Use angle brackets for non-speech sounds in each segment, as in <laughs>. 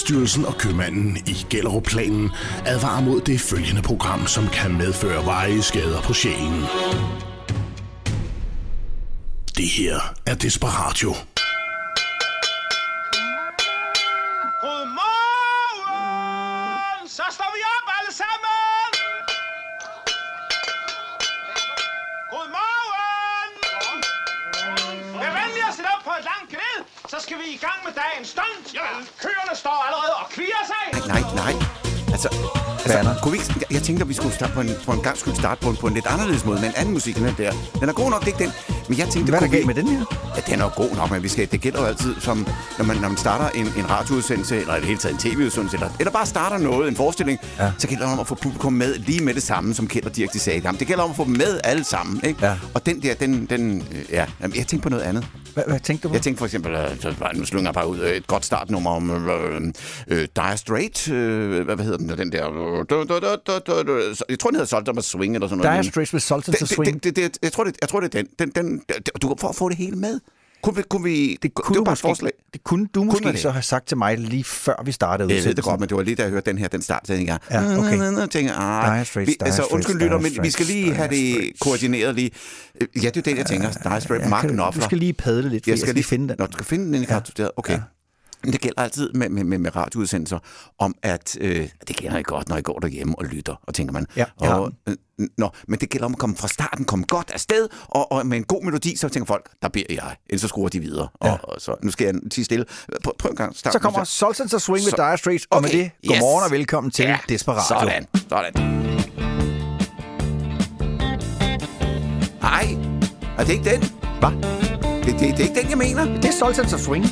Sundhedsstyrelsen og købmanden i Gellerup-planen advarer mod det følgende program, som kan medføre veje skader på sjælen. Det her er Desperatio. Tænkte, at vi skulle starte på en, på en gang skulle starte på en, på en lidt anderledes måde, med en anden musik end den der. Den er god nok, det er ikke den. Men jeg tænkte, Hvad er der med den her? Ja, den er god nok, men vi skal, det gælder jo altid, som, når, man, når man starter en, en radioudsendelse, eller i det hele taget en tv-udsendelse, eller, eller bare starter noget, en forestilling, ja. så gælder det om at få publikum med lige med det samme, som Kjeld og Dirk de sagde. Jamen, det gælder om at få dem med alle sammen. Ikke? Ja. Og den der, den, den ja, Jamen, jeg tænkte på noget andet. Hvad, hvad tænkte du på? Jeg tænkte for eksempel, øh, nu slynger jeg bare ud, øh, et godt startnummer om øh, øh, Dire Straits, øh, hvad, hedder den, den der, øh, jeg tror, den hedder Salt of Swing, eller sådan noget. Dire. Straits with of det- Swing. Det, det, det, jeg, tror, det, jeg tror, det er den. den, den det- du at få det hele med. Kunne vi, kunne vi, det, kunne det var bare et forslag. Det kunne du måske det? så have sagt til mig lige før vi startede Jeg ved det udsendelsen. godt, men det var lige da jeg hørte den her, den start, tænkte jeg, Ja, okay. Jeg tænker, ah, vi, altså, undskyld lytter, men vi skal lige have det koordineret lige. Øh, Ja, det er det, jeg tænker. Dire Straits, Mark kan, du Knopfler. skal lige padle lidt, for jeg skal lige finde den. Nå, du skal finde den i ja. Okay. Det gælder altid med, med, med, med radioudsendelser, om at øh, det gælder ikke godt, når I går derhjemme og lytter, og tænker man. Ja, jeg og, øh, nå, men det gælder om at komme fra starten, komme godt afsted, og, og med en god melodi, så tænker folk, der beder jeg, ellers så skruer de videre. Ja. Og, og, så, nu skal jeg sige stille. Prøv, prøv en gang. Start. Så kommer Sultans of Swing med Så- Dire Straits, og med det, godmorgen yes. og velkommen til ja, Desperatio. Sådan, sådan. Nej, er det ikke den? Hvad? Det, det, det er ikke den, jeg mener. Det er Sultans of Swing.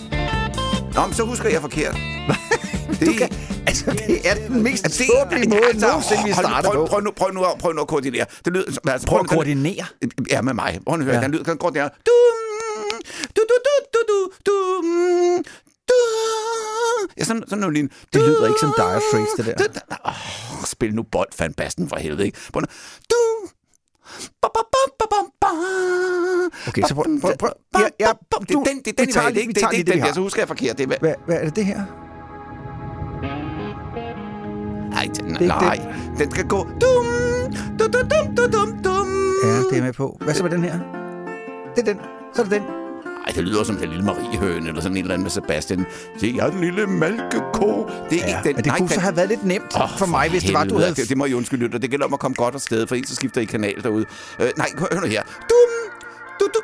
Nå, men så husker jeg forkert. <laughs> Det, kan, altså, det er den mest Altså, tåbelige måde altså, nogensinde, vi starter prøv, prøv, nu, prøv, nu, prøv nu at koordinere. Det lyder, altså, Prøv at nu, den- koordinere. Ja, med mig. Prøv at høre. Ja. Den lyder, går der. Du, du, du, du, du, du, du, du. Ja, sådan, sådan noget lignende. Det lyder ikke som Dire Straits, det der. Du, du, åh, spil nu bold, fan basten for helvede, ikke? Prøv nu. Du. Okay, så prøv- prøv- prøv- ja, ja, Det er du- den, det er vi den, tager det er lige- vi det, tager det, det, det, vi det, har. så husker jeg forkert. Det Hvad, hvad er det, det her? nej, den, ikke nej, den skal gå. Dum, du, du, dum, du, dum, dum. Ja, det er med på. Hvad så med den her? Det er den. Så er det den. Ej, det lyder som den lille Mariehøne, eller sådan en eller anden med Sebastian. Se, jeg er den lille malkeko. Det er Ja, ikke den. men det kunne så have været lidt nemt Åh, for mig, hvis det var, du helvede. havde... Det, det må I undskylde, lytter. Det gælder om at komme godt afsted, for en så skifter I kanal derude. Øh, nej, hør nu her. Dum, du, du,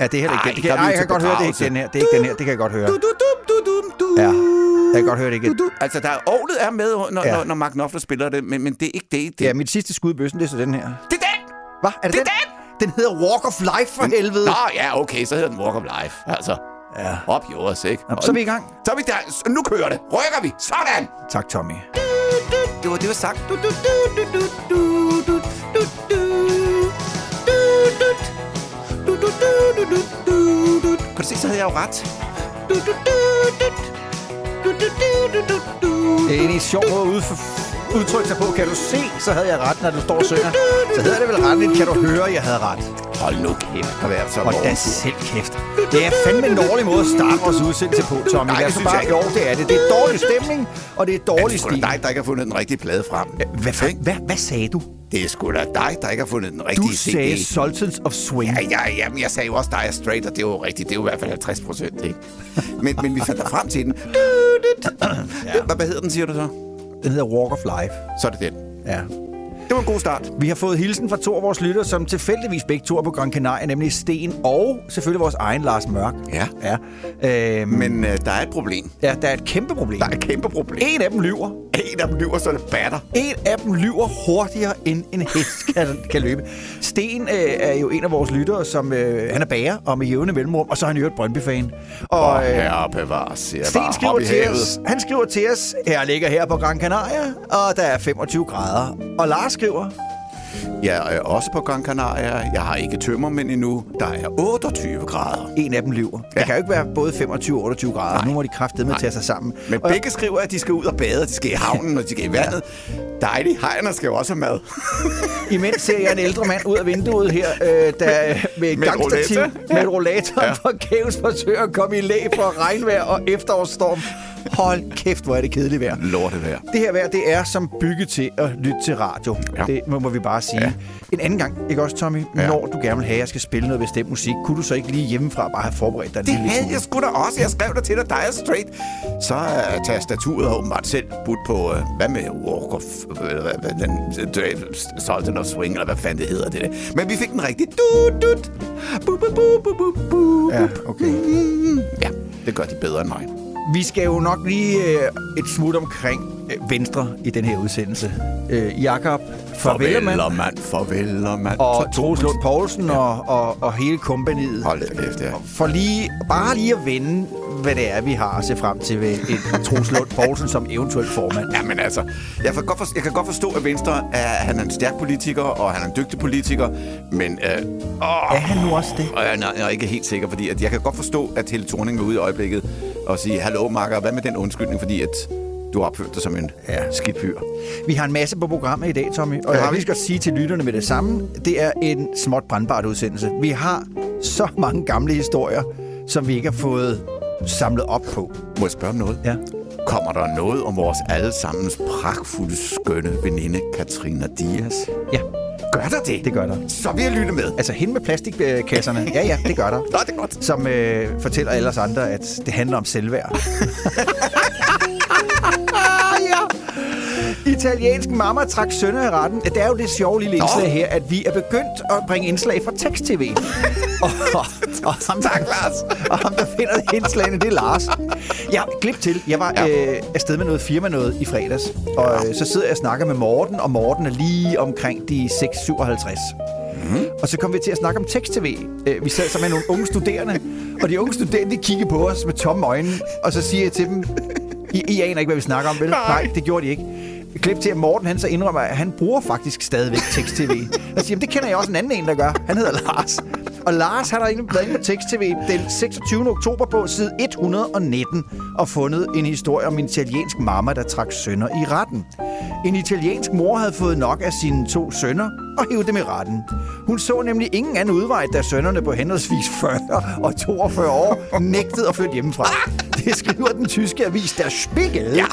Ja, det er heller ikke Ej, den. Det kan, er vi ej, jeg kan godt høre, det er ikke den her. Det er ikke den her. Det kan jeg godt høre. du, du, dum, du, dum, du. Ja, jeg kan godt høre det igen. Du, du. Altså, der er, Aarhus er med, når, Ja. når, når Mark Knopfler spiller det, men, men det er ikke det. det. Ja, mit sidste skud i bøssen, det er så den her. Det er den! Hvad? Er det, Det er den? Den hedder Walk of Life for helvede. Nå, ja, okay, så hedder den Walk of Life. Altså, Ja. op yours, ikke? Nå, så er vi i gang. Så er vi der. Nu kører det. Rykker vi. Sådan! Tak, Tommy. Det var det, var sagt. Du, du, du, du, du, du, du, du, du. Kan du se, så havde jeg jo ret. Det er egentlig en sjov måde at udf- udtrykke sig på. Kan du se, så havde jeg ret, når du står og synger. Så hedder det vel ret, kan du høre, jeg havde ret. Hold nu kæft at være så Og da selv kæft. Det er fandme en dårlig måde at starte vores udsendelse på, Tommy. Nej, det os synes bare, jeg ikke. Jo, det er det. Det er dårlig stemning, og det er Det dårlig er sgu da stil. dig, der ikke har fundet den rigtige plade frem. Hvad, hvad, hvad, hvad sagde du? Det er sgu da dig, der ikke har fundet den Du rigtige sagde CD. Sultans of Swing. Ja, ja, ja, men jeg sagde jo også Dire Straight, og det er jo rigtigt. Det er jo i hvert fald 50 procent, ikke? Men, men vi fandt frem til den. Ja. Hvad hedder den, siger du så? Den hedder Walk of Life. Så er det den. Ja. Det var en god start. Vi har fået hilsen fra to af vores lyttere, som tilfældigvis begge to er på Gran Canaria, nemlig Sten og selvfølgelig vores egen Lars Mørk. Ja. ja. Øhm, Men øh, der er et problem. ja, der er et kæmpe problem. Der er et kæmpe problem. En af dem lyver. En af dem lyver, så det batter. En af dem lyver hurtigere, end en hest <laughs> kan, kan løbe. Sten øh, er jo en af vores lyttere, som øh, han er bager og med jævne mellemrum, og så er han jo et Brøndby-fan. Og øh, herre bevares, Sten skriver til os, han skriver til os, jeg ligger her på Gran Canaria, og der er 25 grader. Og Lars skriver, Jeg er også på Gran Canaria. Jeg har ikke tømmermænd endnu. Der er 28 grader. En af dem lyver. Ja. Det kan jo ikke være både 25 og 28 grader. Nej. Nu må de kraftedeme tage sig sammen. Men Og- begge skriver, at de skal ud og bade, de skal i havnen, og de skal i vandet. Dejligt. Hejerne skal jo også have mad. <laughs> Imens ser jeg en ældre mand ud af vinduet her, øh, der med Med et gangstativ med rollator Ja. ja. forgæves forsøger at komme i læ for regnvejr og efterårsstorm. Hold kæft, hvor er det kedeligt vejr. Lortet vejr. Det her vejr, det er som bygget til at lytte til radio. Ja. Det må, må vi bare sige. Ja. En anden gang, ikke også, Tommy? Ja. Når du gerne vil have, at jeg skal spille noget bestemt musik, kunne du så ikke lige hjemmefra bare have forberedt dig Det lille havde jeg sgu da også. Jeg skrev dig til dig, Dire Straight. Så er tastaturet har åbenbart selv budt på, øh, hvad med Walk of... Øh, den, øh, Sultan of Swing, eller hvad fanden det hedder det der. Men vi fik den rigtige. Dut, dut. Bu, bu, bu, bu, bu, bu. Ja, okay. Ja, det gør de bedre end mig. Vi skal jo nok lige øh, et smut omkring øh, Venstre i den her udsendelse. Øh, Jakob, farvel, mand. mand. Farvel, mand. Og Troels Lund Poulsen og, og, og hele kompaniet. Hold da kæft, ja. For lige, bare lige at vende, hvad det er, vi har at se frem til ved et Troels Lund Poulsen som eventuel formand. Ja, men altså, jeg, kan godt forstå, jeg kan godt forstå, at Venstre er, han er en stærk politiker, og han er en dygtig politiker, men øh, Er han nu også det? jeg, er- jeg er ikke helt sikker, fordi at jeg kan godt forstå, at Helle Thorning er ude i øjeblikket og sige, hallo Marker, hvad med den undskyldning, fordi at du har opført dig som en ja. Ja. skidt fyr. Vi har en masse på programmet i dag, Tommy. Og Det jeg har har vi. lige skal sige til lytterne med det samme. Det er en småt brandbart udsendelse. Vi har så mange gamle historier, som vi ikke har fået samlet op på. Må jeg spørge om noget? Ja. Kommer der noget om vores allesammens pragtfulde, skønne veninde, Katrina Dias? Ja, Gør der det? det gør der. Så vil jeg lytte med. Altså hende med plastikkasserne. Ja, ja, det gør der. Nå, det er godt. Som øh, fortæller alle os andre, at det handler om selvværd. <laughs> Italiensk mamma trak sønner i retten. Det er jo det sjove lille indslag her, at vi er begyndt at bringe indslag fra tekst-tv. <laughs> og, og, og, ham, tak, Lars. og ham, der finder indslagene, det er Lars. Ja, glip til. Jeg var Ja. ja. øh, afsted med noget firma noget i fredags. Og øh, så sidder jeg og snakker med Morten, og Morten er lige omkring de 657. Og så kom vi til at snakke om tekst-tv. Øh, Vi sad sammen med nogle unge studerende, og de unge studerende de kiggede på os med tomme øjne, og så siger jeg til dem, I, I aner ikke, hvad vi snakker om, vel? Nej. Nej, det gjorde de ikke. Klip til, at Morten han så indrømmer, at han bruger faktisk stadigvæk tekst-tv. Jeg siger, "Jamen, det kender jeg også en anden en, der gør. Han hedder Lars. Og Lars han har inde- været inde på tekst-tv den 26. oktober på side 119 og fundet en historie om en italiensk mamma, der trak sønner i retten. En italiensk mor havde fået nok af sine to sønner og hævde dem i retten. Hun så nemlig ingen anden udvej, da sønnerne på henholdsvis 40 og 42 år nægtede at flytte hjemmefra. Det skriver den tyske avis Der Spiegel. Ja.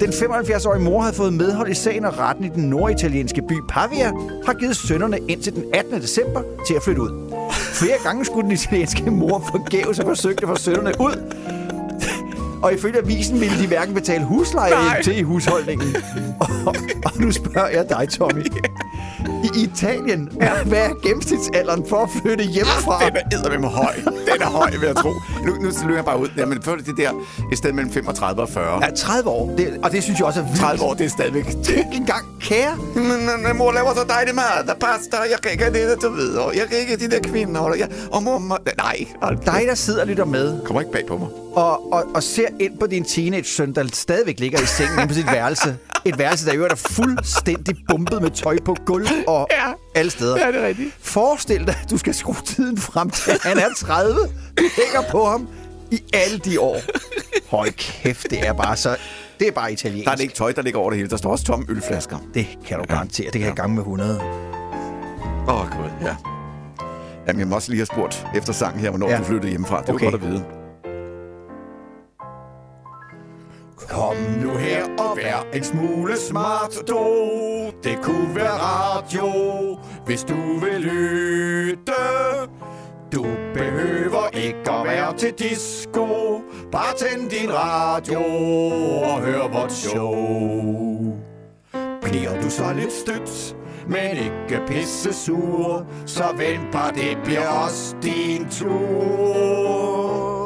Den 75-årige mor havde fået medhold i sagen, og retten i den norditalienske by Pavia har givet sønnerne indtil den 18. december til at flytte ud. Flere gange skulle den italienske mor forgæves og forsøgte at få sønnerne ud. Og ifølge avisen ville de hverken betale husleje Nej. til i husholdningen. <laughs> Og, og nu spørger jeg dig, Tommy. I Italien, hvad er gennemsnitsalderen for at flytte hjemmefra? Den er eddermame høj. Den er høj, vil jeg tro. Nu, nu løber jeg bare ud. Jamen, før det der et sted mellem 35 og 40. Ja, 30 år. Det, og det synes jeg også er vildt. 30 år, det er stadigvæk... Ikke engang kære. Men, mor laver så dejlig mad. Der pasta, jeg kan ikke have det, ved. Og jeg kan ikke de der kvinder. Og, jeg, og mor, nej. Dig, der sidder og lytter med, Kommer ikke bag på mig. Og, og, og ser ind på din teenage-søn, der stadigvæk ligger i sengen på sit værelse. Et værelse, der i øvrigt er fuldstændig bumpet med tøj på gulv og Ja. alle steder. Ja, det er rigtigt. Forestil dig, at du skal skrue tiden frem til, at han er 30. Du hænger på ham i alle de år. Hold kæft, det er bare så... Det er bare italiensk. Der er det ikke tøj, der ligger over det hele. Der står også tomme ølflasker. Det kan du garantere. Det kan jeg gange med 100. Åh, oh, gud, ja. Jamen, jeg må også lige have spurgt efter sangen her, hvornår Ja. du flyttede hjemmefra. Det Okay. var godt at vide. Kom Nu her og vær en smule smart, du. Det kunne være radio, hvis du vil lytte. Du behøver ikke at være til disco. Bare tænd din radio og hør vores show. Bliver du så lidt stødt, men ikke pisse sur, så vent bare, det bliver også din tur.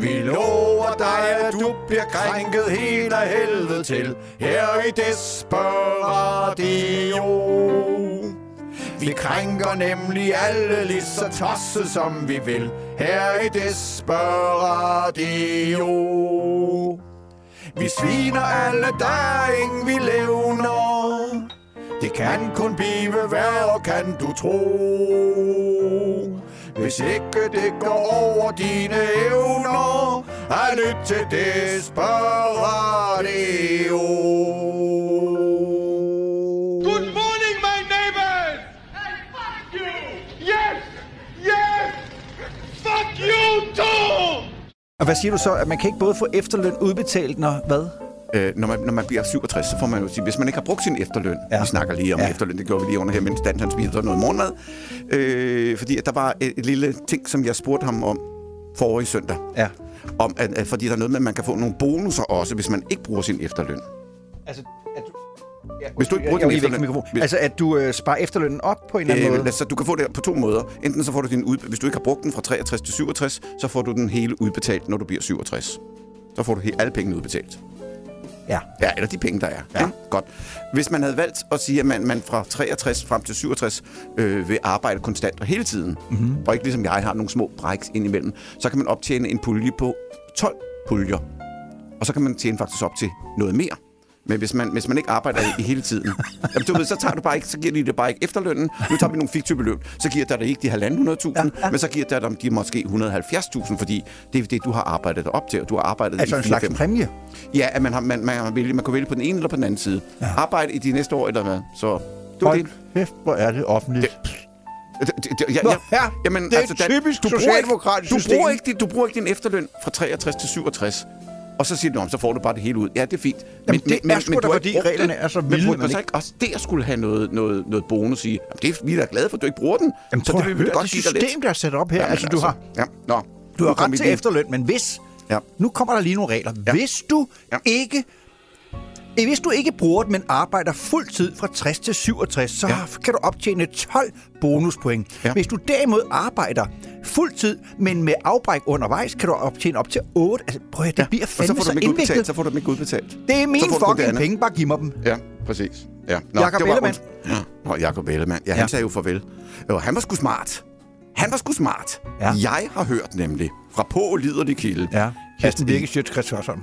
Vi lover dig, at du bliver krænket helt af helvede til, her i Desperadio Vi krænker nemlig alle lige så tosset, som vi vil, her i Desperadio Vi sviner alle, der ingen vi levner. Det kan kun blive værre, kan du tro. Hvis ikke det går over dine evner, er lyt til Desperatio. Good morning, my neighbors! Hey, fuck you! Yes! Yes! Fuck you too! Og hvad siger du så? At man kan ikke både få efterløn udbetalt, når hvad? Øh, når, man, når man bliver 67, så får man jo sige, hvis man ikke har brugt sin efterløn, Ja. vi snakker lige om Ja. efterløn, det gjorde vi lige under her, mens Dan han spiste noget morgenmad, øh, fordi at der var et, et lille ting, som jeg spurgte ham om forrige søndag, Ja. om at, at, fordi der er noget med, at man kan få nogle bonusser også, hvis man ikke bruger sin efterløn. Altså, at du... Ja, Hvis du ikke bruger jeg, din jeg, mikrofon. Altså, at du øh, sparer efterlønnen op på en eller anden Øh, måde? altså, du kan få det på to måder. Enten så får du din ud, hvis du ikke har brugt den fra 63 til 67, så får du den hele udbetalt, når du bliver 67. Så får du alle pengene udbetalt. Ja. Ja, eller de penge, der er. Ja. Godt. Hvis man havde valgt at sige, at man, man fra 63 frem til 67 øh, vil arbejde konstant og hele tiden, mm-hmm. og ikke ligesom jeg har nogle små breaks indimellem, så kan man optjene en pulje på 12 puljer. Og så kan man tjene faktisk op til noget mere. Men hvis man, hvis man ikke arbejder i, hele tiden, <laughs> jamen, du ved, så tager du bare ikke, så giver de det bare ikke efterlønnen. Nu tager vi nogle fiktive beløb. Så giver der det ikke de 1.500.000, ja, ja. men så giver der dem de måske 170.000, fordi det er det, du har arbejdet dig op til, og du har arbejdet Altså i en slags 4-5 præmie? Ja, at man, har, man, man, har vælge, man kan vælge på den ene eller på den anden side. Ja. Arbejde i de næste år, eller hvad? Så det var det. hvor er det offentligt. Det, det, det, ja, Nå, ja, jamen, det er altså, typisk du bruger socialdemokratisk ikke, du bruger, ikke, du bruger ikke din efterløn fra 63 til 67. Og så siger du, "Nå, så får du bare det hele ud. Ja, det er fint. Jamen, det er sgu da, du har fordi reglerne det. er så Men vilde, burde man ikke- også der skulle have noget, noget, noget bonus i? Jamen, det er vi er da glade for, at du ikke bruger den. Jamen, så det vil vi høre, godt det system, der er sat op her. Jamen, altså, du har, Ja, nå. du har ret til efterløn, men hvis... Ja. Nu kommer der lige nogle regler. Ja. Hvis du Ja. ikke... Hvis du ikke bruger det, men arbejder fuld tid fra 60 til 67, så Ja. kan du optjene 12 bonuspoint. Ja. Hvis du derimod arbejder fuld tid, men med afbræk undervejs, kan du optjene op til 8. Altså, prøv at det bliver Og så fandme får du dem ikke udbetalt. Så får du dem ikke udbetalt. Det er det fucking penge, bare giv mig dem. Ja, præcis. Ja. Jakob det var Ellemann. Ja. Nå, Jakob Ellemann. Ja, han Ja. ja. sagde jo farvel. Jo, han var sgu smart. Han var sgu smart. Ja. Jeg har hørt nemlig fra på liderlig kilde. Ja. Kirsten at- Birke Sjøtskrets Hørsholm.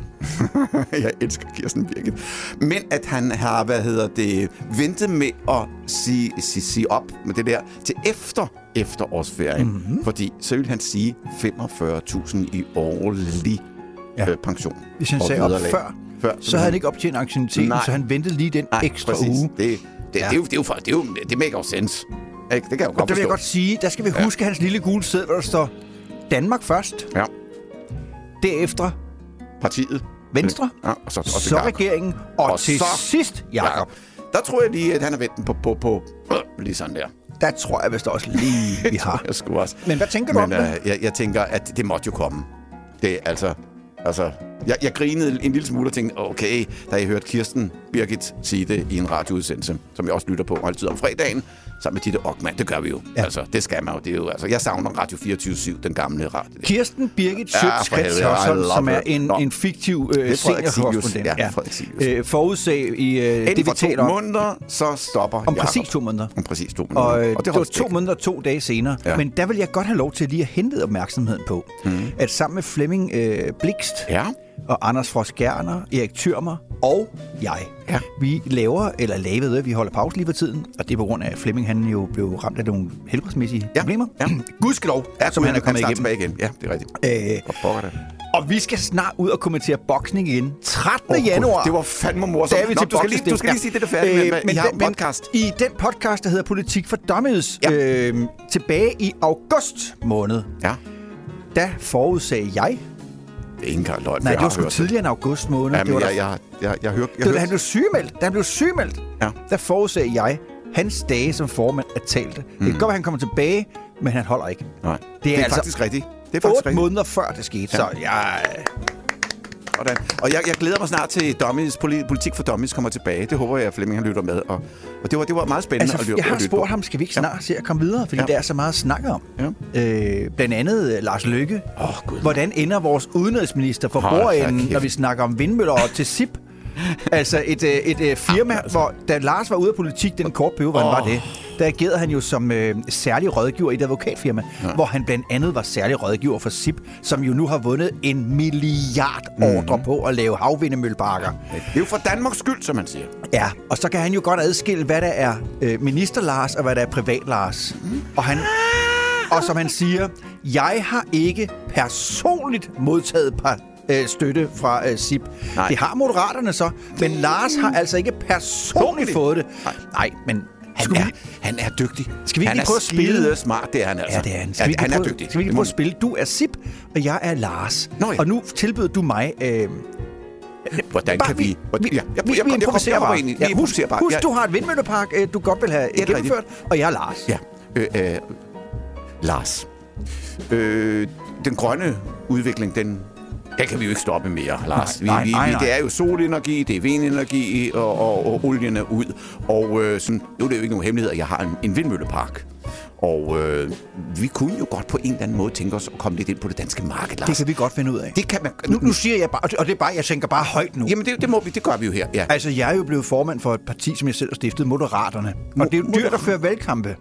<laughs> jeg elsker Kirsten Birgit. Men at han har, hvad hedder det, ventet med at sige, sige, sige op med det der til efter efterårsferien. Mhm. Mm-hmm. Fordi så vil han sige 45.000 i årlig Ja. ja. øh, pension. Hvis han og sagde op før, før så havde han ikke optjent anciennitet, Nej. så han ventede lige den Nej, ekstra præcis. uge. Det, det, det, Ja. det, er jo, det, er jo, for- det, er jo, det make sense. Ikke? Det kan jeg jo Og godt der vil jeg godt sige, der skal vi huske hans lille gule sæd, hvor der står Danmark først, Ja, derefter partiet. Venstre, Ja, og så, og så Jakob. regeringen, og, Og til så sidst Jakob. Der tror jeg lige, at han har vendt den på, på, på øh, lige sådan der. Der tror jeg vist også lige, <laughs> vi har. Jeg skulle også. Men hvad tænker du Men, om det? øh, jeg, jeg tænker, at det måtte jo komme. Det er altså... Altså, jeg, jeg grinede en lille smule og tænkte, okay, da jeg hørte Kirsten Birgit sige det i en radioudsendelse, som jeg også lytter på altid om fredagen, sammen med Ditte Ockmann. Det gør vi jo. Ja. Ja. Altså, det skal man jo. Det er jo altså, jeg savner Radio 24 den gamle radio. Kirsten Birgit Ja, Hørsholm, love som er en, en fiktiv øh, seniorkorrespondent. Ja. Øh, forudsag i øh, Inden det, vi taler om. måneder, så stopper Om Jacob. præcis to måneder. Om præcis to måneder. Og, øh, det, det var to måneder og to dage senere. Ja. Ja. Men der vil jeg godt have lov til lige at hente opmærksomheden på, mm. at sammen med Flemming øh, Blikst Ja. Og Anders Frost Gerner, Erik Thürmer og jeg, Ja. vi laver, eller lavede, vi holder pause lige for tiden, og det er på grund af, at Flemming han jo blev ramt af nogle helbredsmæssige Ja. problemer. Ja. Gudskelov, Ja, som han er kommet starter igennem. tilbage igen. Ja, det er rigtigt. Øh, Hvor pokker det? og vi skal snart ud og kommentere boksning igen. 13. Åh, Gud, januar. Det var fandme morsomt. Er vi Nå, til du skal, lige, du skal lige sige det, der er færdigt med, med, I har en den- podcast. I den podcast, der hedder Politik for Dummies, Ja. øh, tilbage i august måned, Ja, der forudsagde jeg... er ikke engang løgn. Nej, det var sgu tidligere end august måned. Ja, det var jeg, jeg, jeg, jeg, hørte... Jeg det var, han blev sygemeldt. Da han blev sygemeldt, Ja. der forudsagde jeg hans dage som formand at talte. Mm. Det kan godt være, at han kommer tilbage, men han holder ikke. Nej, Det er det er altså faktisk rigtigt. Det er faktisk 8 rigtigt. måneder før det skete, Ja. så jeg... Sådan. Og jeg, jeg glæder mig snart til Dummies, poli- Politik for Dummies kommer tilbage. Det håber jeg, at Flemming lytter med. Og, og det, var, det var meget spændende Altså, at, lytte, jeg har at lytte på. spurgt ham, skal vi ikke snart se at komme videre? Fordi Ja. der er så meget at snakke om. Ja. Øh, blandt andet øh, Lars Løkke. Åh, Gud. Hvordan ender vores udenrigsminister for bordenden, når vi snakker om vindmøller og til SIP? <laughs> Altså et, øh, et øh, firma, hvor da Lars var ude af politik, den kort periode, hvor han var det, der agerede han jo som øh, særlig rådgiver i et advokatfirma, ja. hvor han blandt andet var særlig rådgiver for SIP, som jo nu har vundet en milliard ordre på at lave havvindemølleparker. Det er jo for Danmarks skyld, som man siger. Ja, og så kan han jo godt adskille, hvad der er øh, minister Lars og hvad der er privat Lars. Mm. Og han... Og som han siger, jeg har ikke personligt modtaget par, øh, støtte fra øh, SIP. Nej. Det har moderaterne så, men Lars har altså ikke personligt fået det. Nej. Nej, men Han er, han er dygtig. Skal vi ikke han lige prøve at spille? smart, det er han altså. Ja, det er han. Ja, Skal vi ikke han lige er prøve, dygtig. Skal vi må prøve at spille? Du er Sip, og jeg er Lars. Nå ja. Og nu tilbyder du mig... Øh, Hvordan bare kan vi... vi, ja, jeg- vi, jeg- vi jeg- improviserer bare. ind Ja, husk, bare. husk du har et vindmøllepark, øh, du godt vil have er gennemført, og jeg er Lars. Ja. Øh, øh, Lars. Øh, den grønne udvikling, den, den kan vi jo ikke stoppe mere, Lars. Nej, vi, vi, nej, nej. det er jo solenergi, det er vindenergi, og, og, og olien er ud. Og øh, sådan, nu er det jo ikke nogen hemmelighed, at jeg har en, en vindmøllepark. Og øh, vi kunne jo godt på en eller anden måde tænke os at komme lidt ind på det danske marked, Lars. Det kan vi godt finde ud af. det kan man... Nu, nu siger jeg bare, og det- er bare, jeg tænker bare højt nu. Jamen, det, det, må vi, det gør vi jo her, ja. Altså, jeg er jo blevet formand for et parti, som jeg selv har stiftet, Moderaterne. Og det er jo dyrt at føre valgkampe.